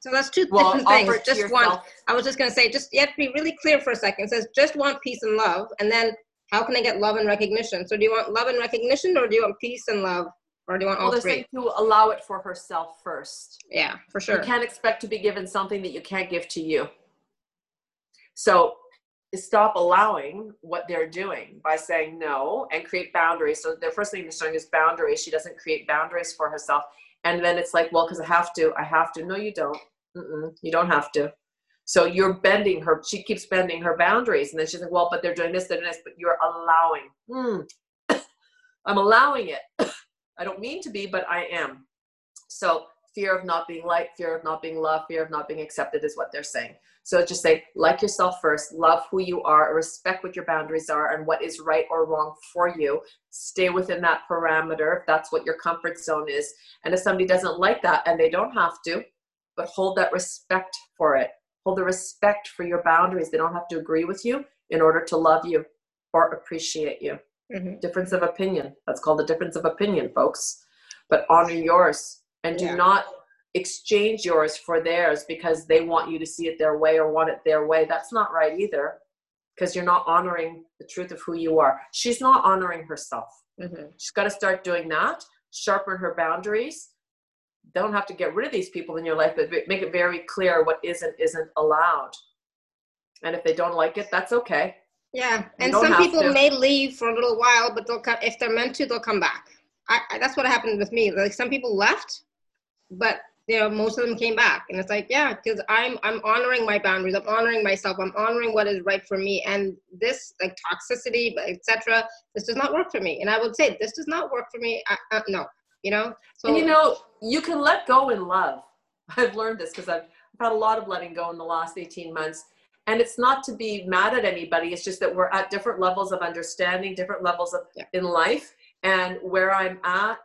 So that's two well, different things. Just yourself. one. I was just going to say, just you have to be really clear for a second. It says just want peace and love, and then how can I get love and recognition? So do you want love and recognition, or do you want peace and love, or do you want well, all three? To allow it for herself first. Yeah, for sure. You can't expect to be given something that you can't give to you. So stop allowing what they're doing by saying no and create boundaries. So the first thing they're showing is boundaries. She doesn't create boundaries for herself. And then it's like, well, because I have to, I have to. No, you don't. Mm-mm, you don't have to. So you're bending her. She keeps bending her boundaries. And then she's like, well, but they're doing this, they're doing this, but you're allowing. Mm. I'm allowing it. I don't mean to be, but I am. So fear of not being liked, fear of not being loved, fear of not being accepted is what they're saying. So just say, like yourself first, love who you are, respect what your boundaries are and what is right or wrong for you. Stay within that parameter if that's what your comfort zone is. And if somebody doesn't like that, and they don't have to, but hold that respect for it. Hold the respect for your boundaries. They don't have to agree with you in order to love you or appreciate you. Mm-hmm. Difference of opinion. That's called the difference of opinion, folks. But honor yours and do yeah. not exchange yours for theirs because they want you to see it their way or want it their way. That's not right either because you're not honoring the truth of who you are. She's not honoring herself. Mm-hmm. She's got to start doing that, sharpen her boundaries. Don't have to get rid of these people in your life, but make it very clear what is and isn't allowed. And if they don't like it, that's okay. Yeah, and some people to. may leave for a little while, but they'll come if they're meant to. They'll come back. I, I, that's what happened with me. Like some people left, but you know most of them came back and it's like yeah because i'm i'm honoring my boundaries i'm honoring myself i'm honoring what is right for me and this like toxicity etc this does not work for me and i would say this does not work for me I, uh, no you know so and you know you can let go in love i've learned this because I've, I've had a lot of letting go in the last 18 months and it's not to be mad at anybody it's just that we're at different levels of understanding different levels of yeah. in life and where i'm at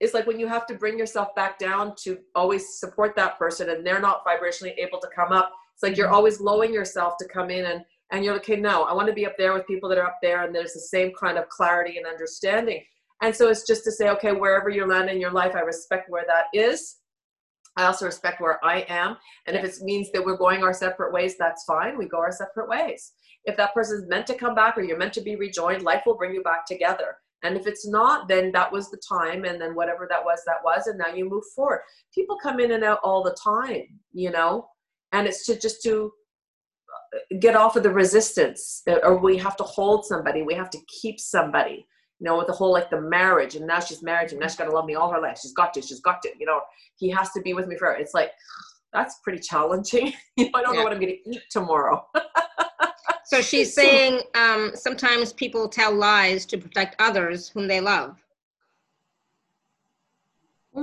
it's like when you have to bring yourself back down to always support that person and they're not vibrationally able to come up it's like you're mm-hmm. always lowering yourself to come in and and you're like okay no i want to be up there with people that are up there and there's the same kind of clarity and understanding and so it's just to say okay wherever you're landing in your life i respect where that is i also respect where i am and if it means that we're going our separate ways that's fine we go our separate ways. If that person's meant to come back or you're meant to be rejoined life will bring you back together. And if it's not, then that was the time, and then whatever that was, that was, and now you move forward. People come in and out all the time, you know, and it's to just to uh, get off of the resistance, uh, or we have to hold somebody, we have to keep somebody, you know, with the whole like the marriage, and now she's married, to and now she's got to love me all her life. She's got to, she's got to, you know, he has to be with me forever. It's like that's pretty challenging. you know, I don't yeah. know what I'm going to eat tomorrow. So she's saying um, sometimes people tell lies to protect others whom they love.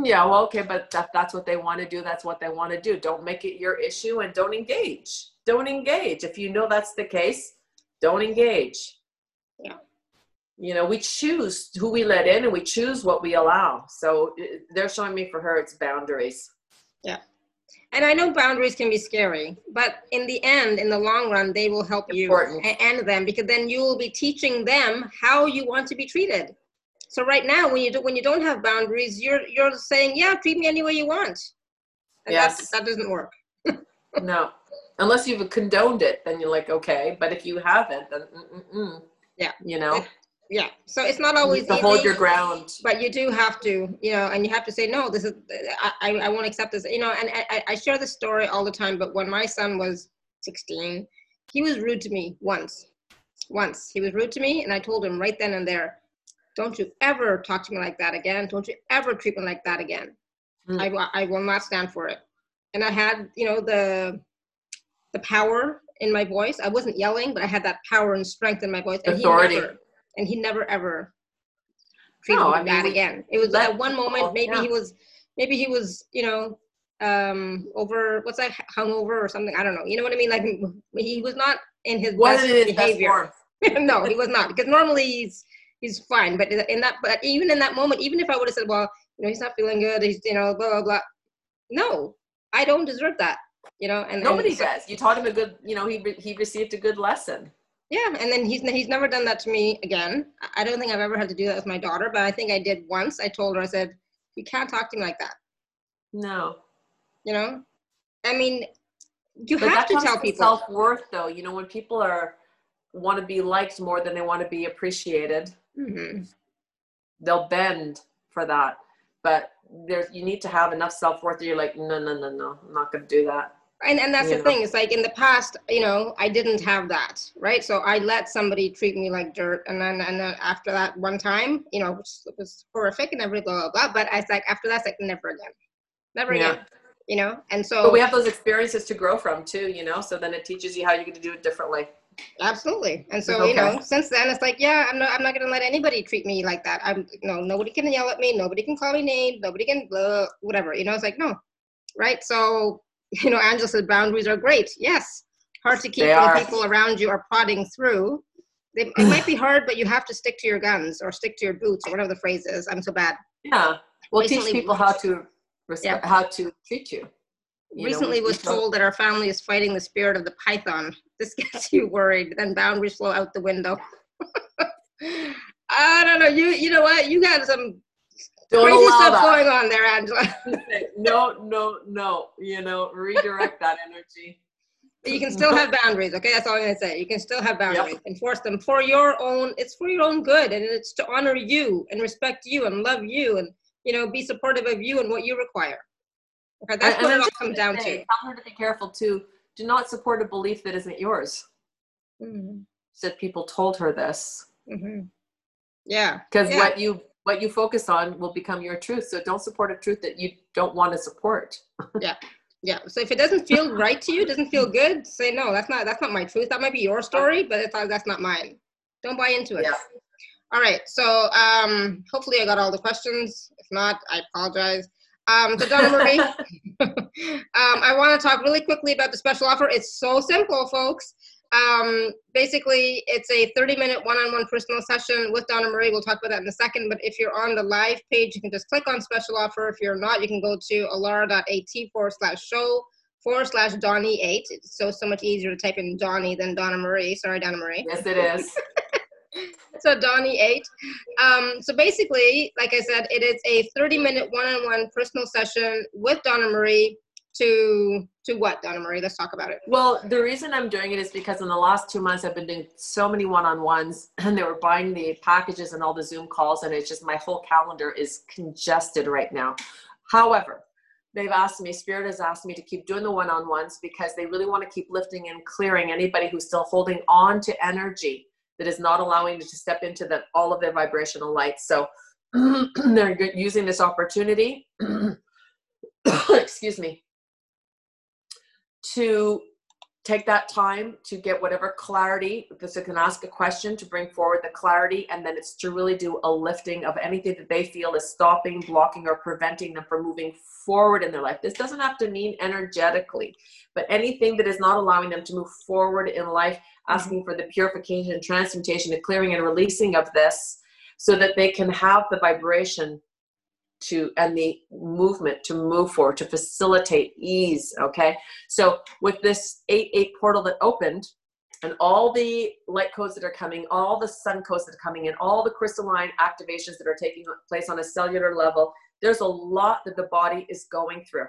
Yeah, well, okay, but that, that's what they want to do. That's what they want to do. Don't make it your issue and don't engage. Don't engage. If you know that's the case, don't engage. Yeah. You know, we choose who we let in and we choose what we allow. So uh, they're showing me for her it's boundaries. Yeah and I know boundaries can be scary, but in the end, in the long run, they will help you and them because then you will be teaching them how you want to be treated. So right now, when you do, when you don't have boundaries, you're you're saying, yeah, treat me any way you want. And yes. that doesn't work. no, unless you've condoned it, then you're like, okay. But if you haven't, then mm-mm-mm. yeah, you know yeah so it's not always to hold your ground but you do have to you know and you have to say no this is i i won't accept this you know and I, I share this story all the time but when my son was 16 he was rude to me once once he was rude to me and i told him right then and there don't you ever talk to me like that again don't you ever treat me like that again mm. I, I will not stand for it and i had you know the the power in my voice. I wasn't yelling, but I had that power and strength in my voice. And Authority. He never, and he never ever treated No, me I mean, that we- again. It was that, at one moment, maybe yeah. he was, maybe he was, you know, um over what's that hungover or something i don't know you know what i mean like he was not in his Wasn't best his behavior form. no, he was not because normally he's he's fine. But in that, but even in that moment, even if I would have said, well, you know, he's not feeling good, he's you know, blah blah blah. No, I don't deserve that. You know, and Nobody and does. You taught him a good, you know, he, he received a good lesson. Yeah, and then he's he's never done that to me again. I- don't think I've ever had to do that with my daughter, but I think I did once. I told her, I said, you can't talk to me like that. No. You know, I mean, you But have to tell people. self-worth though. You know, when people are want to be liked more than they want to be appreciated, Mhm. they'll bend for that. But there's you need to have enough self-worth that you're like, no, no, no, no, I'm not gonna do that. And and that's you the thing it's like in the past you know i didn't have that right so i let somebody treat me like dirt and then and then after that one time you know which was horrific and everything blah blah blah but i was like after that it's like never again never Yeah. again you know and so But we have those experiences to grow from too, you know. So then it teaches you how you're gonna do it differently. absolutely and so Okay. you know since then it's like yeah i'm not i'm not gonna let anybody treat me like that i'm you know nobody can yell at me nobody can call me names nobody can blah whatever you know it's like no right so you know angela said boundaries are great. Yes. Hard to keep They when are. people around you are prodding through. They, it might be hard but you have to stick to your guns or stick to your boots or whatever the phrase is. I'm so bad. Yeah. We'll teach people how to respect, how to treat you. You recently we- was don't- told that our family is fighting the spirit of the python. This gets you worried. Then boundaries flow out the window. I don't know. You you know what? You got some Don't crazy allow stuff that. going on there angela no, no, no. You know, redirect that energy. but you can still have boundaries okay that's all i'm going to say you can still have boundaries enforce them for your own it's for your own good and it's to honor you and respect you and love you and you know be supportive of you and what you require okay that's And- what and it all comes down say, to Tell her to be careful too. Do not support a belief that isn't yours. Mhm, Said people told her this mhm. yeah because Yeah. what you what you focus on will become your truth. So don't support a truth that you don't want to support. Yeah. Yeah. So if it doesn't feel right to you, doesn't feel good, say no. That's not that's not my truth. That might be your story, but it's, that's not mine. Don't buy into it. Yeah. All right. So um, hopefully I got all the questions. If not, I apologize. Um, so Donna Marie, um, I want to talk really quickly about the special offer. It's so simple, folks. Um, basically, it's a 30-minute one-on-one personal session with Donna Marie. We'll talk about that in a second. But if you're on the live page, you can just click on special offer. If you're not, you can go to alara.at forward slash show forward slash Donny eight. It's so so much easier to type in Donny than Donna Marie. Sorry, Donna Marie. Yes, it is. So Donny eight. Um, so basically, like I said, it is a 30 minute one-on-one personal session with Donna Marie to to what Donna Marie? Let's talk about it. Well, the reason I'm doing it is because in the last two months I've been doing so many one-on-ones, and they were buying the packages and all the Zoom calls, and it's just my whole calendar is congested right now. However, they've asked me, Spirit has asked me to keep doing the one-on-ones because they really want to keep lifting and clearing anybody who's still holding on to energy that is not allowing to step into the all of their vibrational light. So they're using this opportunity. excuse me to take that time to get whatever clarity because they can ask a question to bring forward the clarity and then it's to really do a lifting of anything that they feel is stopping blocking or preventing them from moving forward in their life. This doesn't have to mean energetically but anything that is not allowing them to move forward in life mm-hmm. asking for the purification transmutation the clearing and releasing of this so that they can have the vibration to and the movement to move forward to facilitate ease okay? So with this 8-8 portal that opened and all the light codes that are coming all the sun codes that are coming in all the crystalline activations that are taking place on a cellular level there's a lot that the body is going through.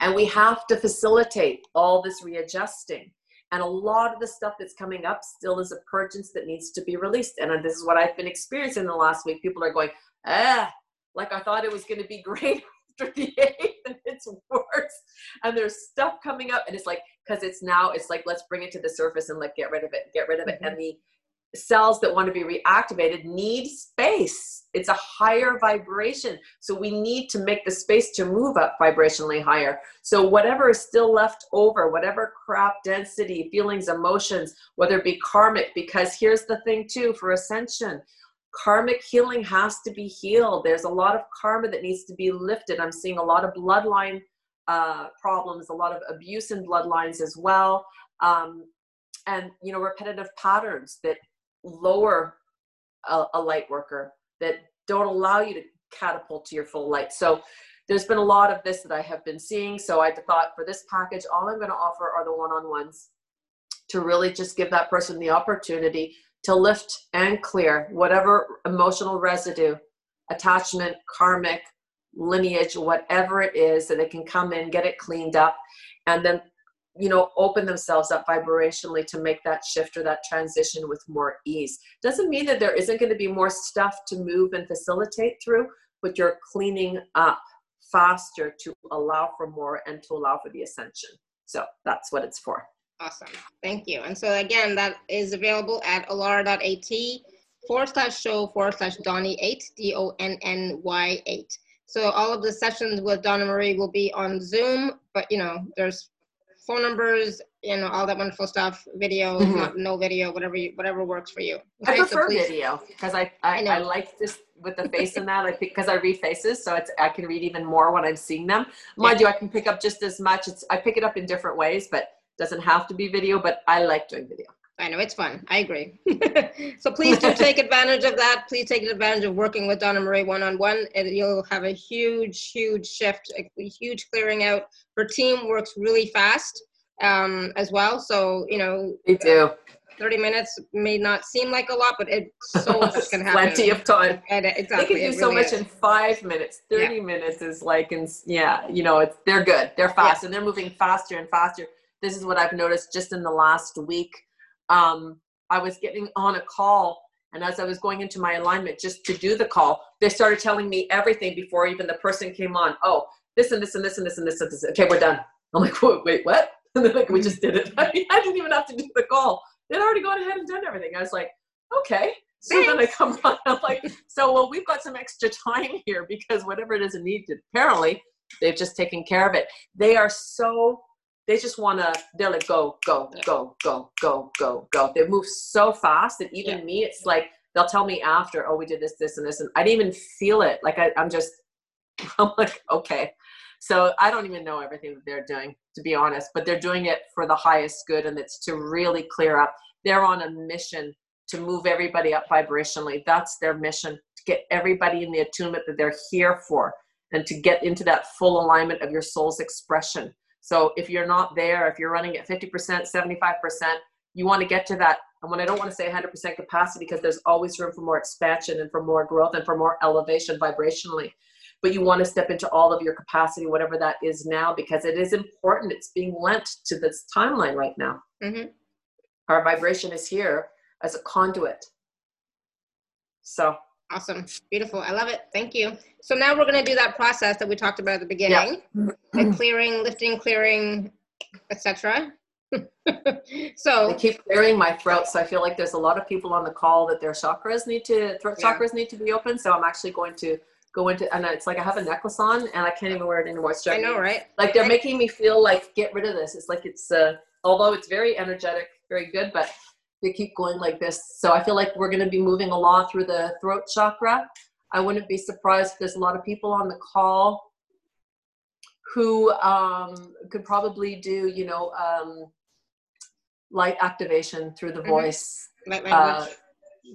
And we have to facilitate all this readjusting. And a lot of the stuff that's coming up still is a purgence that needs to be released. And this is what i've been experiencing the last week. People are going ah like I thought it was going to be great after the eighth, and it's worse. And there's stuff coming up, and it's like because it's now it's like let's bring it to the surface and like get rid of it, get rid of it. And mm-hmm. the cells that want to be reactivated need space. It's a higher vibration. So we need to make the space to move up vibrationally higher. So whatever is still left over, whatever crap density, feelings, emotions, whether it be karmic, because here's the thing too for ascension. Karmic healing has to be healed. There's a lot of karma that needs to be lifted. I'm seeing a lot of bloodline uh, problems, a lot of abuse in bloodlines as well. Um, and you know repetitive patterns that lower a, a light worker that don't allow you to catapult to your full light. So there's been a lot of this that I have been seeing. So I thought for this package, all I'm going to offer are the one-on-ones to really just give that person the opportunity to lift and clear whatever emotional residue, attachment, karmic, lineage, whatever it is, that they can come in, get it cleaned up, and then you know open themselves up vibrationally to make that shift or that transition with more ease. Doesn't mean that there isn't going to be more stuff to move and facilitate through but you're cleaning up faster to allow for more and to allow for the ascension. So that's what it's for awesome thank you and so again that is available at alara.at forward slash show forward slash donny 8 d-o-n-n-y 8 so all of the sessions with donna marie will be on zoom but you know there's phone numbers, you know, all that wonderful stuff, video, mm-hmm. not, no video, whatever you, whatever works for you. Okay, I prefer so video because I, I, I, I, like this with the face in that. I because I read faces, so it's I can read even more when I'm seeing them. Mind yeah. you, I can pick up just as much. It's I pick it up in different ways, but doesn't have to be video. But I like doing video. I know it's fun. I agree. so please do take advantage of that. Please take advantage of working with Donna Marie one on one. You'll have a huge, huge shift, a huge clearing out. Her team works really fast um, as well. So you know, they do. 30 minutes may not seem like a lot, but it's so much can happen. Plenty of time. And exactly. They can do so much is. in five minutes. 30 yeah. minutes is like, in, yeah, you know, it's, they're good. They're fast yeah. and they're moving faster and faster. This is what I've noticed just in the last week um, I was getting on a call, and as I was going into my alignment just to do the call, they started telling me everything before even the person came on. Oh, this and this and this and this and this and this. Okay, we're done. I'm like, wait, wait what? And they're like, we just did it. I, mean, I didn't even have to do the call. They'd already gone ahead and done everything. I was like, okay. So Thanks. then I come on. I'm like, so well, we've got some extra time here because whatever it is it needed, apparently they've just taken care of it. They are so they just want to they're like go go go go go go go. They move so fast that even yeah. me it's like they'll tell me after oh we did this this and this and i didn't even feel it. Like I, i'm just i'm like okay. So i don't even know everything that they're doing to be honest but they're doing it for the highest good and it's to really clear up. They're on a mission to move everybody up vibrationally. That's their mission to get everybody in the attunement that they're here for and to get into that full alignment of your soul's expression so if you're not there, if you're running at 50%, 75%, you want to get to that. And when I don't want to say 100% capacity, because there's always room for more expansion and for more growth and for more elevation vibrationally. But you want to step into all of your capacity, whatever that is now, because it is important. It's being lent to this timeline right now. Mm-hmm. Our vibration is here as a conduit. So Awesome. Beautiful. I love it. Thank you. So now we're going to do that process that we talked about at the beginning. Yeah. clearing, lifting, clearing, etc. so I keep clearing my throat, so I feel like there's a lot of people on the call that their chakras need to throat yeah. chakras need to be open. So I'm actually going to go into and it's like I have a necklace on and I can't even wear it anymore. It's I know, right? Like they're making me feel like get rid of this. It's like it's uh although it's very energetic, very good, but they keep going like this. So I feel like we're going to be moving a lot through the throat chakra. I wouldn't be surprised if there's a lot of people on the call who um, could probably do, you know, um, light activation through the mm-hmm. voice. Light language. Uh,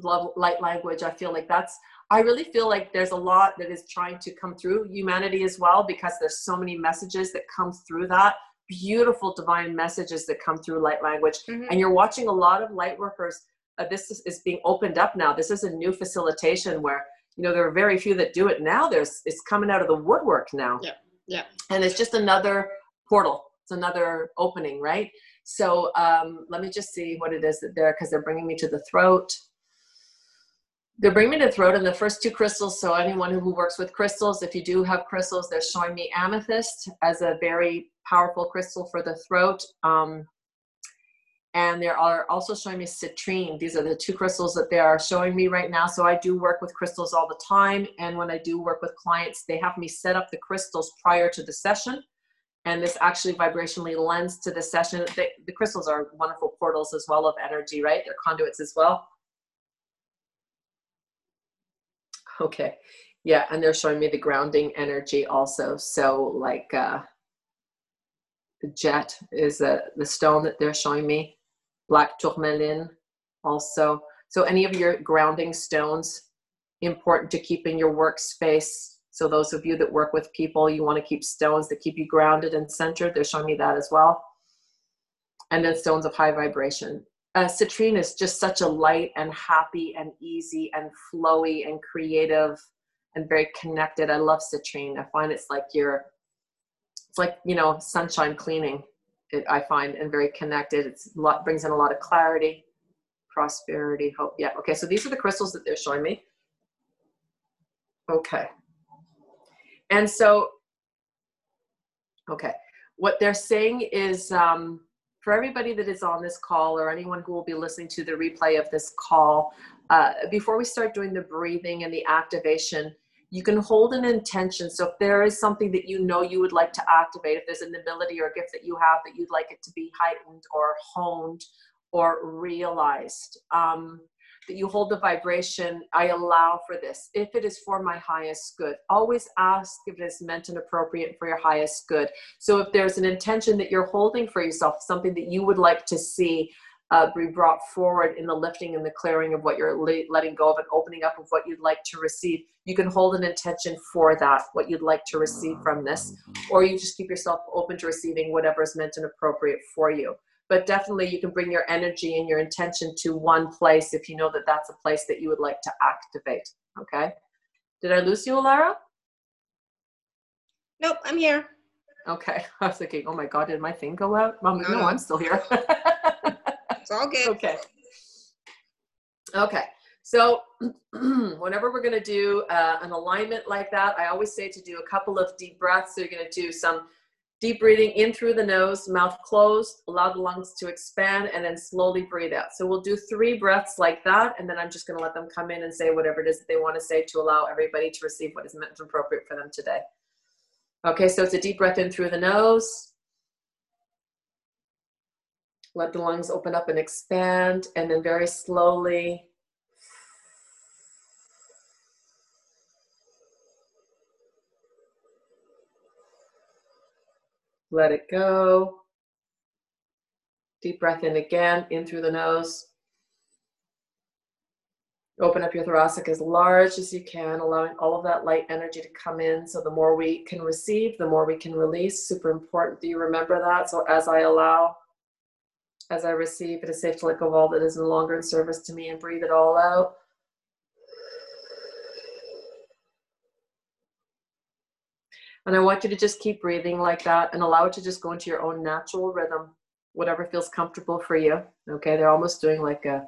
love light language. I feel like that's. I really feel like there's a lot that is trying to come through humanity as well because there's so many messages that come through that beautiful divine messages that come through light language. Mm-hmm. and you're watching a lot of light workers uh, this is, is, being opened up now. This is a new facilitation where you know there are very few that do it. Now there's it's coming out of the woodwork now. Yeah yeah. And it's just another portal. It's another opening right? So um, let me just see what it is that they're because they're bringing me to the throat. They're bringing me to the throat and the first two crystals so anyone who works with crystals if you do have crystals they're showing me amethyst as a very powerful crystal for the throat um, and they are also showing me citrine. These are the two crystals that they are showing me right now. So I do work with crystals all the time. And when I do work with clients, they have me set up the crystals prior to the session. And this actually vibrationally lends to the session. They, the crystals are wonderful portals as well of energy, right? They're conduits as well. Okay. Yeah, and they're showing me the grounding energy also. So like uh, jet is uh, the stone that they're showing me black tourmaline also. So any of your grounding stones, important to keep in your workspace. So those of you that work with people, you want to keep stones that keep you grounded and centered. They're showing me that as well. And then stones of high vibration. Uh, citrine is just such a light and happy and easy and flowy and creative and very connected. I love citrine. I find it's like your, it's like, you know, sunshine cleaning it, I find, and very connected. It's a lot, brings in a lot of clarity, prosperity, hope. Yeah. Okay. So these are the crystals that they're showing me. Okay. And so, okay, what they're saying is um, for everybody that is on this call or anyone who will be listening to the replay of this call, uh, before we start doing the breathing and the activation, you can hold an intention. So if there is something that you know you would like to activate, if there's an ability or a gift that you have that you'd like it to be heightened or honed or realized, um, that you hold the vibration, I allow for this. If it is for my highest good, always ask if it is meant and appropriate for your highest good. So if there's an intention that you're holding for yourself, something that you would like to see, uh, be brought forward in the lifting and the clearing of what you're letting go of and opening up of what you'd like to receive. You can hold an intention for that, what you'd like to receive from this, or you just keep yourself open to receiving whatever is meant and appropriate for you. But definitely, you can bring your energy and your intention to one place if you know that that's a place that you would like to activate. Okay. Did I lose you, Alara? Nope, I'm here. Okay. I was thinking, oh my God, did my thing go out? no, no I'm still here. All good. Okay. Okay. So whenever we're going to do uh, an alignment like that, I always say to do a couple of deep breaths. So you're going to do some deep breathing in through the nose, mouth closed, allow the lungs to expand, and then slowly breathe out. So we'll do three breaths like that, and then I'm just going to let them come in and say whatever it is that they want to say to allow everybody to receive what is meant and appropriate for them today. Okay, so it's a deep breath in through the nose. Let the lungs open up and expand, and then very slowly let it go. Deep breath in again, in through the nose. Open up your thoracic as large as you can, allowing all of that light energy to come in. So the more we can receive, the more we can release. Super important that you remember that. So as I allow as I receive, it, safe to let go of all that is no longer in service to me and breathe it all out. And I want you to just keep breathing like that and allow it to just go into your own natural rhythm, whatever feels comfortable for you. Okay, they're almost doing like a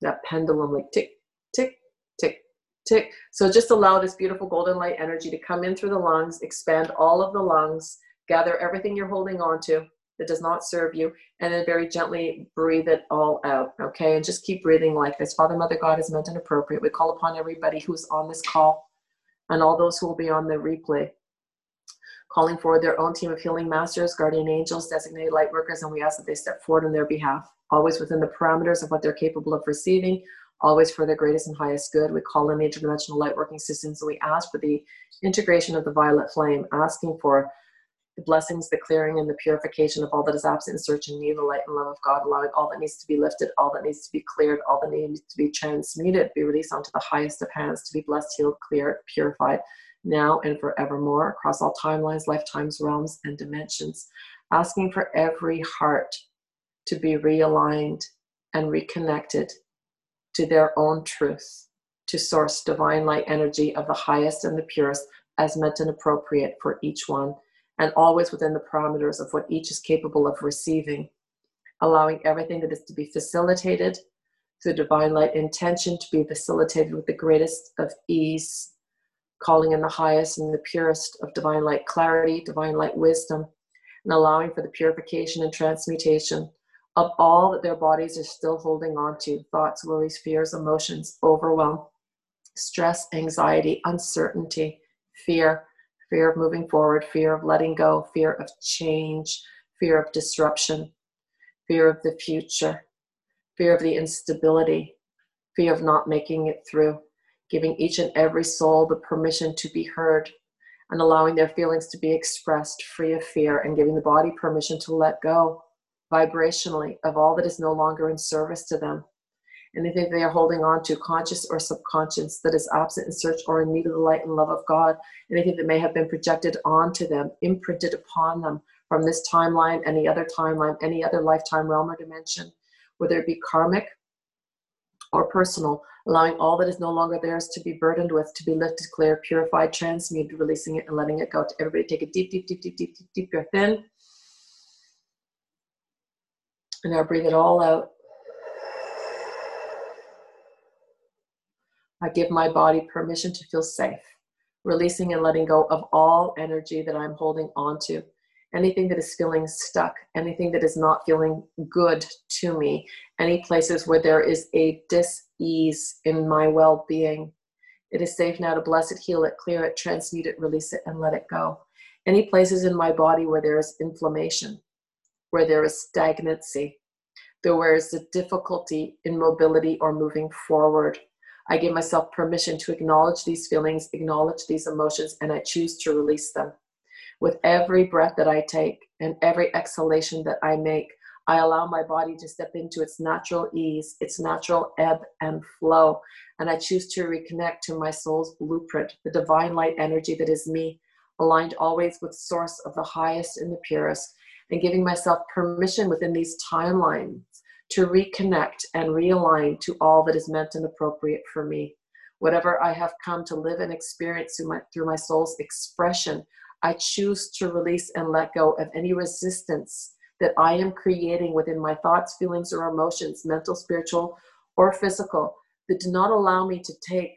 that pendulum, like tick, tick, tick, tick. So just allow this beautiful golden light energy to come in through the lungs, expand all of the lungs, gather everything you're holding on to, that does not serve you, and then very gently breathe it all out. Okay, and just keep breathing like this. Father, Mother, God is meant and appropriate. We call upon everybody who's on this call and all those who will be on the replay, calling forward their own team of healing masters, guardian angels, designated light workers, and we ask that they step forward on their behalf, always within the parameters of what they're capable of receiving, always for their greatest and highest good. We call in the interdimensional light working systems, and we ask for the integration of the violet flame, asking for the blessings, the clearing, and the purification of all that is absent in search and need, the light and love of God, allowing all that needs to be lifted, all that needs to be cleared, all that needs to be transmuted, be released onto the highest of hands to be blessed, healed, cleared, purified, now and forevermore, across all timelines, lifetimes, realms, and dimensions. Asking for every heart to be realigned and reconnected to their own truth, to source divine light energy of the highest and the purest as meant and appropriate for each one and always within the parameters of what each is capable of receiving, allowing everything that is to be facilitated through divine light intention to be facilitated with the greatest of ease, calling in the highest and the purest of divine light clarity, divine light wisdom, and allowing for the purification and transmutation of all that their bodies are still holding on to thoughts, worries, fears, emotions, overwhelm, stress, anxiety, uncertainty, fear, fear of moving forward, fear of letting go, fear of change, fear of disruption, fear of the future, fear of the instability, fear of not making it through, giving each and every soul the permission to be heard and allowing their feelings to be expressed free of fear and giving the body permission to let go vibrationally of all that is no longer in service to them. Anything they are holding on to, conscious or subconscious, that is absent in search or in need of the light and love of God, anything that may have been projected onto them, imprinted upon them from this timeline, any other timeline, any other lifetime, realm, or dimension, whether it be karmic or personal, allowing all that is no longer theirs to be burdened with, to be lifted, clear, purified, transmuted, releasing it and letting it go. Everybody take a deep, deep, deep, deep, deep, deep, deep breath in. And now breathe it all out. I give my body permission to feel safe, releasing and letting go of all energy that I'm holding onto. Anything that is feeling stuck, anything that is not feeling good to me, any places where there is a dis-ease in my well-being. It is safe now to bless it, heal it, clear it, transmute it, release it, and let it go. Any places in my body where there is inflammation, where there is stagnancy, where is a difficulty in mobility or moving forward. I give myself permission to acknowledge these feelings, acknowledge these emotions, and I choose to release them. With every breath that I take and every exhalation that I make, I allow my body to step into its natural ease, its natural ebb and flow. And I choose to reconnect to my soul's blueprint, the divine light energy that is me, aligned always with source of the highest and the purest and giving myself permission within these timelines to reconnect and realign to all that is meant and appropriate for me. Whatever I have come to live and experience through my, through my soul's expression, I choose to release and let go of any resistance that I am creating within my thoughts, feelings, or emotions, mental, spiritual, or physical, that do not allow me to take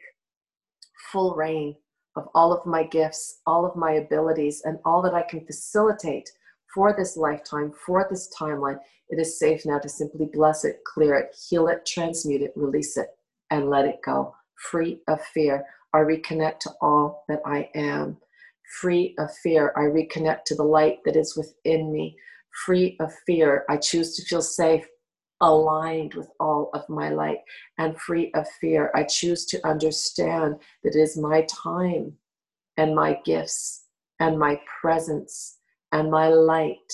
full reign of all of my gifts, all of my abilities, and all that I can facilitate for this lifetime, for this timeline, it is safe now to simply bless it, clear it, heal it, transmute it, release it, and let it go. Free of fear, I reconnect to all that I am. Free of fear, I reconnect to the light that is within me. Free of fear, I choose to feel safe, aligned with all of my light. And free of fear, I choose to understand that it is my time and my gifts and my presence and my light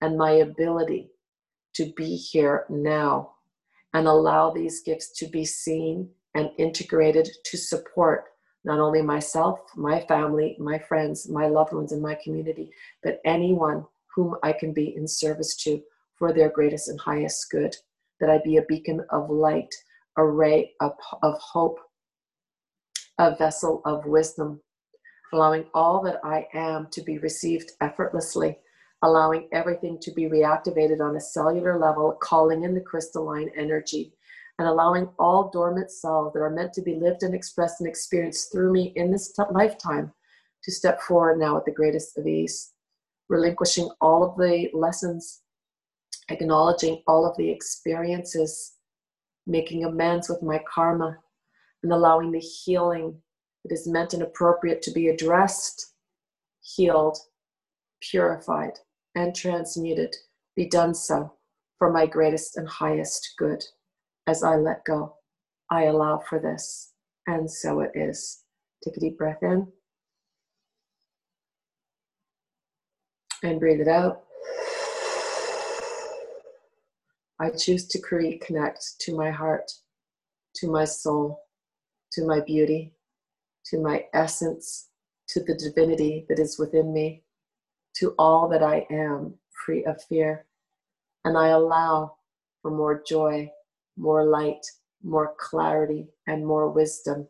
and my ability to be here now and allow these gifts to be seen and integrated to support not only myself, my family, my friends, my loved ones, and my community, but anyone whom I can be in service to for their greatest and highest good. That I be a beacon of light, a ray of, of hope, a vessel of wisdom, allowing all that I am to be received effortlessly, allowing everything to be reactivated on a cellular level, calling in the crystalline energy, and allowing all dormant cells that are meant to be lived and expressed and experienced through me in this t- lifetime to step forward now with the greatest of ease, relinquishing all of the lessons, acknowledging all of the experiences, making amends with my karma, and allowing the healing it is meant and appropriate to be addressed, healed, purified, and transmuted be done so for my greatest and highest good. As I let go, I allow for this, and so it is. Take a deep breath in and breathe it out. I choose to create, connect to my heart, to my soul, to my beauty, to my essence, to the divinity that is within me, to all that I am, free of fear. And I allow for more joy, more light, more clarity, and more wisdom,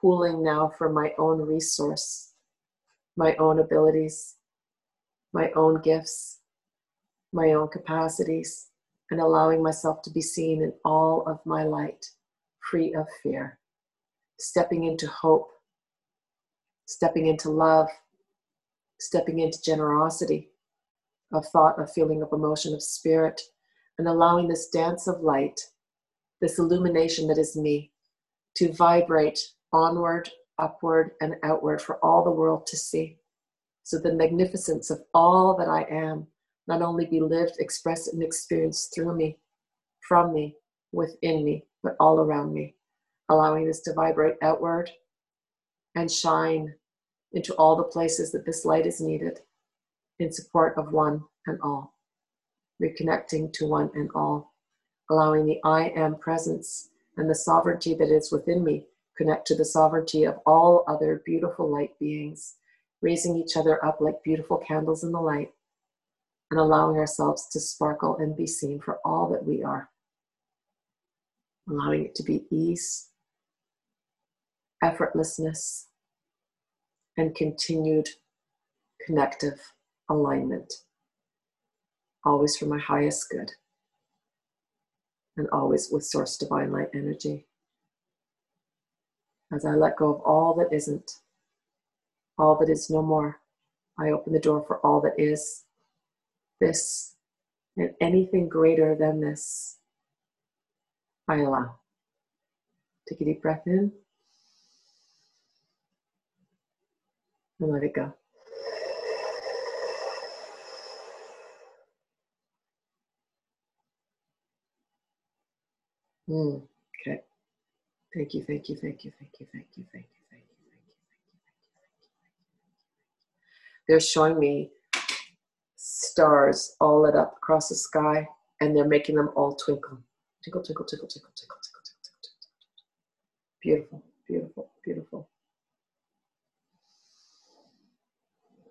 pooling now for my own resource, my own abilities, my own gifts, my own capacities, and allowing myself to be seen in all of my light, free of fear, stepping into hope stepping into love, stepping into generosity of thought, of feeling, of emotion, of spirit, and allowing this dance of light, this illumination that is me, to vibrate onward, upward, and outward for all the world to see. So the magnificence of all that I am not only be lived, expressed, and experienced through me, from me, within me, but all around me, allowing this to vibrate outward and shine into all the places that this light is needed in support of one and all, reconnecting to one and all, allowing the I am presence and the sovereignty that is within me connect to the sovereignty of all other beautiful light beings, raising each other up like beautiful candles in the light, and allowing ourselves to sparkle and be seen for all that we are. Allowing it to be ease, effortlessness, and continued connective alignment, always for my highest good, and always with Source Divine Light energy. As I let go of all that isn't, all that is no more, I open the door for all that is, this, and anything greater than this. I allow. Take a deep breath in and let it go. Mm, okay. Thank you, thank you, thank you, thank you, thank you, thank you, thank you, thank you, thank you. They're showing me stars all lit up across the sky, and they're making them all twinkle. Twinkle, twinkle, twinkle, twinkle, twinkle, twinkle, twinkle, twinkle. Beautiful, beautiful, beautiful.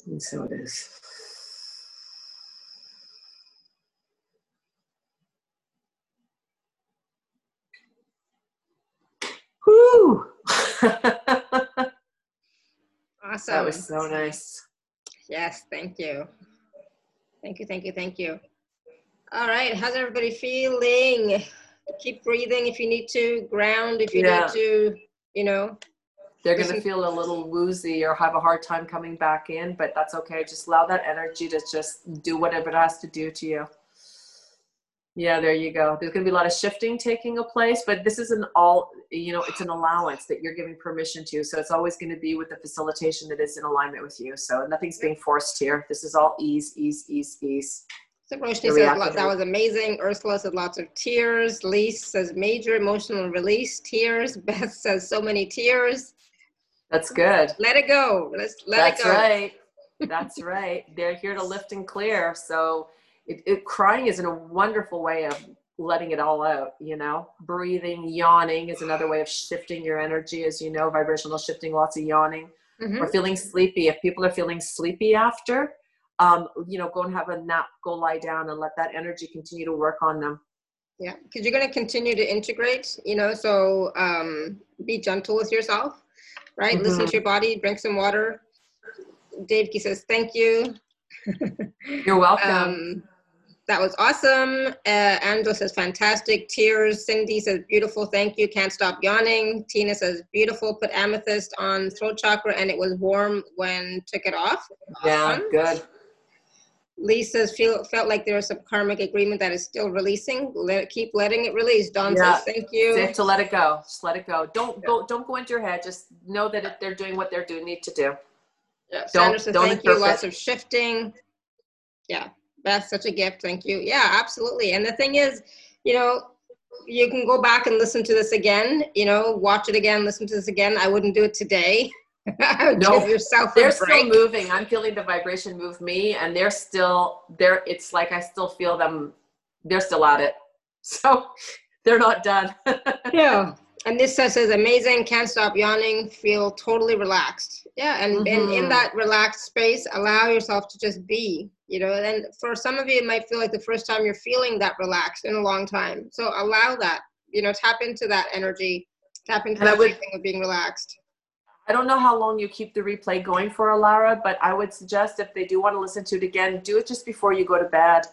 And so it is. Woo! awesome. That was so nice. Yes, thank you. Thank you, thank you, thank you. All right, how's everybody feeling? Keep breathing if you need to, ground if you Yeah. need to, you know. They're going to feel a little woozy or have a hard time coming back in, but that's okay. Just allow that energy to just do whatever it has to do to you. Yeah, there you go. There's going to be a lot of shifting taking a place, but this is an all, you know, it's an allowance that you're giving permission to. So it's always going to be with the facilitation that is in alignment with you. So nothing's being forced here. This is all ease, ease, ease, ease. So Roshni says that was amazing. Ursula said lots of tears. Lise says major emotional release, tears. Beth says so many tears. That's good. Let it go. Let's let That's it go. That's right. That's right. They're here to lift and clear. So it, it, crying is a wonderful way of letting it all out, you know. Breathing, yawning is another way of shifting your energy, as you know, vibrational shifting, lots of yawning. Mhm. Or feeling sleepy. If people are feeling sleepy after, um, you know, go and have a nap, go lie down and let that energy continue to work on them. Yeah, because you're going to continue to integrate, you know, so um, be gentle with yourself, right? Listen Mhm. to your body, drink some water. Dave Key says, thank you. You're welcome. Um, that was awesome. Uh, Angela says, fantastic. Tears. Cindy says, beautiful. Thank you. Can't stop yawning. Tina says, beautiful. Put amethyst on throat chakra and it was warm when took it off. yeah, Awesome. good. Says, feel, felt like there was some karmic agreement that is still releasing. Let it, keep letting it release. Dawn Yeah. says, thank you. Safe to let it go. Just let it go. Don't go. Don't go into your head. Just know that it, they're doing what they're doing need to do. Yeah, Don't- Sandra says, don't thank you. Lots of shifting. Yeah, that's such a gift. Thank you. Yeah, absolutely. And the thing is, you know, you can go back and listen to this again, you know, watch it again, listen to this again. I wouldn't do it today. No, yourself They're break. still moving. I'm feeling the vibration move me, and they're still there. It's like I still feel them. They're still at it. So they're not done. yeah. And this says, says amazing, can't stop yawning, feel totally relaxed. Yeah, and, and in Mhm. that relaxed space, allow yourself to just be, you know, and for some of you, it might feel like the first time you're feeling that relaxed in a long time. So allow that, you know, tap into that energy, tap into And that would- feeling of being relaxed. I don't know how long you keep the replay going for, Alara, but I would suggest if they do want to listen to it again, do it just before you go to bed.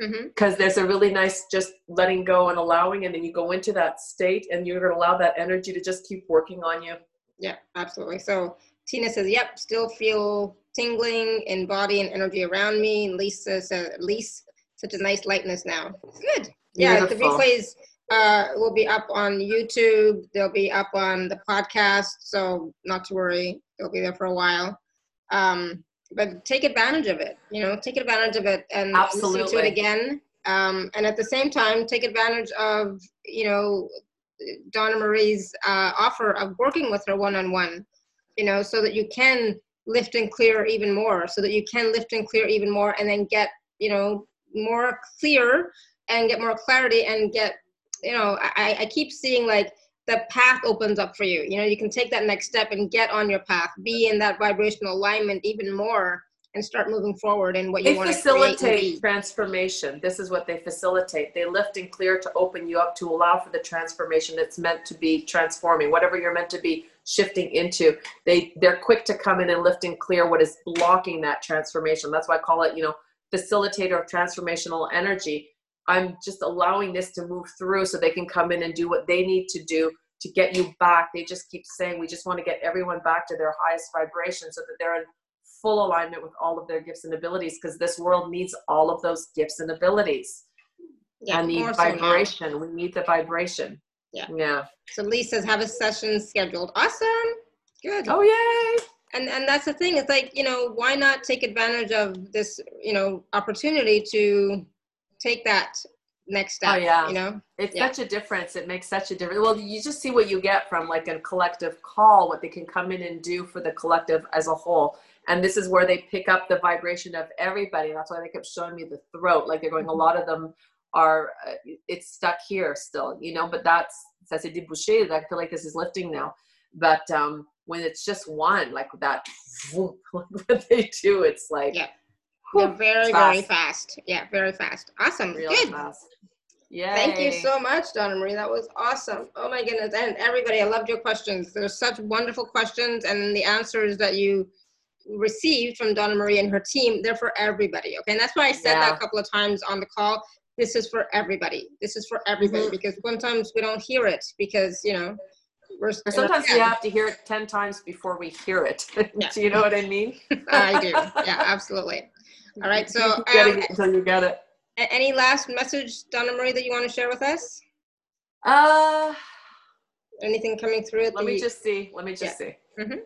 Mm-hmm. Because there's a really nice just letting go and allowing, and then you go into that state, and you're going to allow that energy to just keep working on you. Yeah, absolutely. So Tina says, yep, still feel tingling in body and energy around me. Lisa says, Lise, such a nice lightness now. Good. Yeah, the replays uh, will be up on YouTube. They'll be up on the podcast, so not to worry. They'll be there for a while. Um, but take advantage of it. You know, take advantage of it and Absolutely. listen to it again. Um, and at the same time, take advantage of you know Donna Marie's uh, offer of working with her one on one. You know, so that you can lift and clear even more, so that you can lift and clear even more, and then get you know more clear and get more clarity and get you know I, I keep seeing like the path opens up for you. You know you can take that next step and get on your path be in that vibrational alignment even more and start moving forward in what you they want to facilitate transformation. This is what they facilitate. They lift and clear to open you up to allow for the transformation that's meant to be transforming. Whatever you're meant to be shifting into they they're quick to come in and lift and clear what is blocking that transformation. That's why i call it you know facilitator of transformational energy i'm just allowing this to move through so they can come in and do what they need to do to get you back. They just keep saying we just want to get everyone back to their highest vibration so that they're in full alignment with all of their gifts and abilities because this world needs all of those gifts and abilities. Yeah, and the vibration so we need the vibration. Yeah. Yeah. So lee says have a session scheduled. Awesome. Good. Oh yay. And and that's the thing. It's like you know why not take advantage of this you know opportunity to take that next step oh yeah. you know? It's yeah. such a difference. It makes such a difference. Well you just see what you get from like a collective call what they can come in and do for the collective as a whole. And this is where they pick up the vibration of everybody. That's why they kept showing me the throat. Like they're going a mm-hmm. lot of them are uh, it's stuck here still you know? But that's ça c'est débouché. I feel like this is lifting now. But um when it's just one, like that, what they do, it's like yeah, very fast. very fast. Yeah, very fast. Awesome. Real Good. Fast. Yeah. Thank you so much, Donna Marie. That was awesome. Oh my goodness. And everybody, I loved your questions. There's such wonderful questions and the answers that you received from Donna Marie and her team, they're for everybody. Okay. And that's why I said yeah. that a couple of times on the call. This is for everybody. This is for everybody mm-hmm. because sometimes we don't hear it because, you know, we're sometimes we have to hear it 10 times before we hear it. Yeah. do you know what I mean? I do. Yeah, absolutely. All right. So, um, it until you get it. Any last message, Donna Marie, that you want to share with us? Uh, anything coming through? let the, me just see. Let me just yeah. see. Mm-hmm.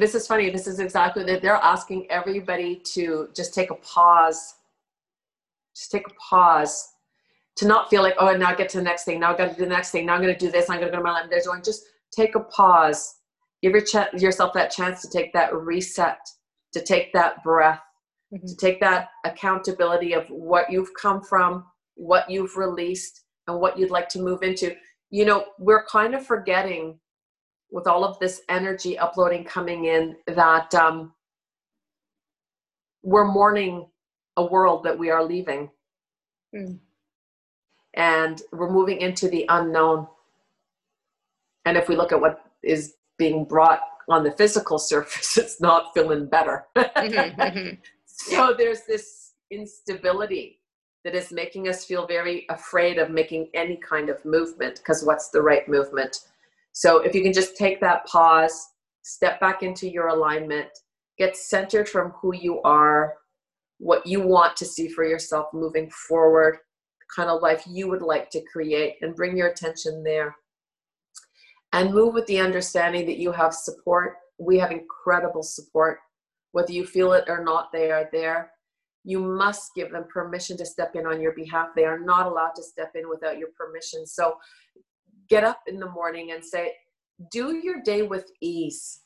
This is funny. This is exactly that they're asking everybody to just take a pause. Just take a pause to not feel like, oh, now I get to the next thing. Now I got to do the next thing. Now I'm going to do this. I'm going to go to my life. There's going just take a pause. Give your ch- yourself that chance to take that reset, to take that breath, mm-hmm. to take that accountability of what you've come from, what you've released, and what you'd like to move into. You know, we're kind of forgetting with all of this energy uploading coming in that um, we're mourning a world that we are leaving. Mm and we're moving into the unknown. And if we look at what is being brought on the physical surface, it's not feeling better. mm-hmm, mm-hmm. So there's this instability that is making us feel very afraid of making any kind of movement because what's the right movement? So if you can just take that pause, step back into your alignment, get centered from who you are, what you want to see for yourself moving forward, kind of life you would like to create and bring your attention there. And move with the understanding that you have support. We have incredible support. Whether you feel it or not, they are there. You must give them permission to step in on your behalf. They are not allowed to step in without your permission. So get up in the morning and say, do your day with ease,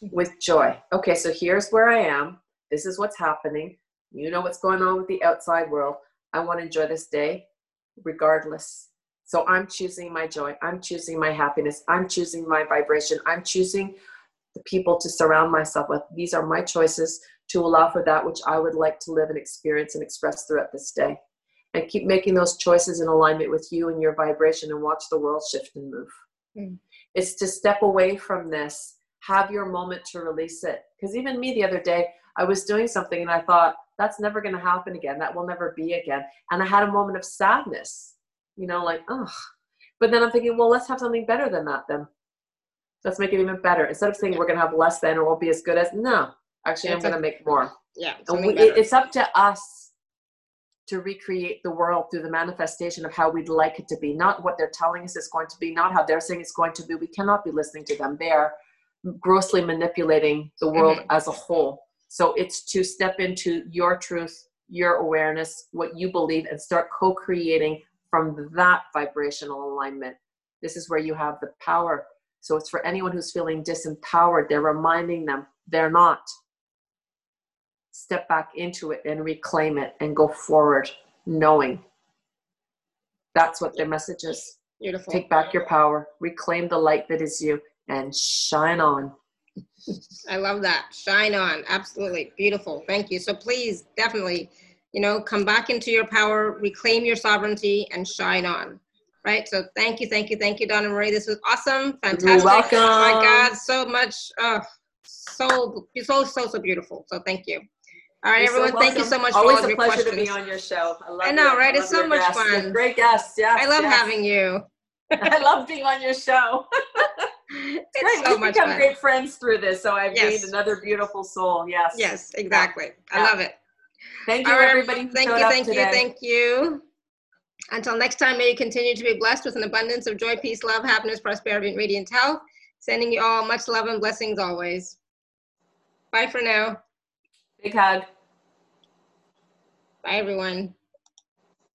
with joy. Okay, so here's where I am. This is what's happening. You know what's going on with the outside world. I want to enjoy this day regardless. So I'm choosing my joy. I'm choosing my happiness. I'm choosing my vibration. I'm choosing the people to surround myself with. These are my choices to allow for that which I would like to live and experience and express throughout this day. And keep making those choices in alignment with you and your vibration and watch the world shift and move. Mm. It's to step away from this, have your moment to release it. Because even me the other day, I was doing something and I thought, that's never going to happen again. That will never be again. And I had a moment of sadness, you know, like, oh. But then I'm thinking, well, let's have something better than that then. Let's make it even better. Instead of saying we're going to have less than or won't be as good as, no, actually, I'm going to make more. Yeah. We, it's up to us to recreate the world through the manifestation of how we'd like it to be, not what they're telling us it's going to be, not how they're saying it's going to be. We cannot be listening to them. They are grossly manipulating the world mm-hmm. as a whole. So it's to step into your truth, your awareness, what you believe, and start co creating from that vibrational alignment. This is where you have the power. So it's for anyone who's feeling disempowered, they're reminding them they're not. Step back into it and reclaim it and go forward, knowing. That's what their message is. Beautiful. Take back your power, reclaim the light that is you, and shine on. I love that. Shine on. Absolutely. Beautiful. Thank you. So please, definitely, you know, come back into your power, reclaim your sovereignty, and shine on. Right. So thank you, thank you, thank you, Donna Marie. This was awesome. Fantastic. You're welcome. Oh my God, so much. Oh, so, so, so, so beautiful. So thank you. All right, You're everyone. So thank you so much. Always for all a pleasure questions. to be on your show. I, love I know, right? I it's so much guests. fun. Great guests. Yeah. I love yes. having you. I love being on your show. it's, great. So We've become fun. great friends through this, so I've yes. gained another beautiful soul. Yes. Yes, exactly. Yeah. I love it. Thank you, right, everybody. Thank you, thank you, thank you. Until next time, may you continue to be blessed with an abundance of joy, peace, love, happiness, prosperity, and radiant health. Sending you all much love and blessings always. Bye for now. Big hug. Bye, everyone.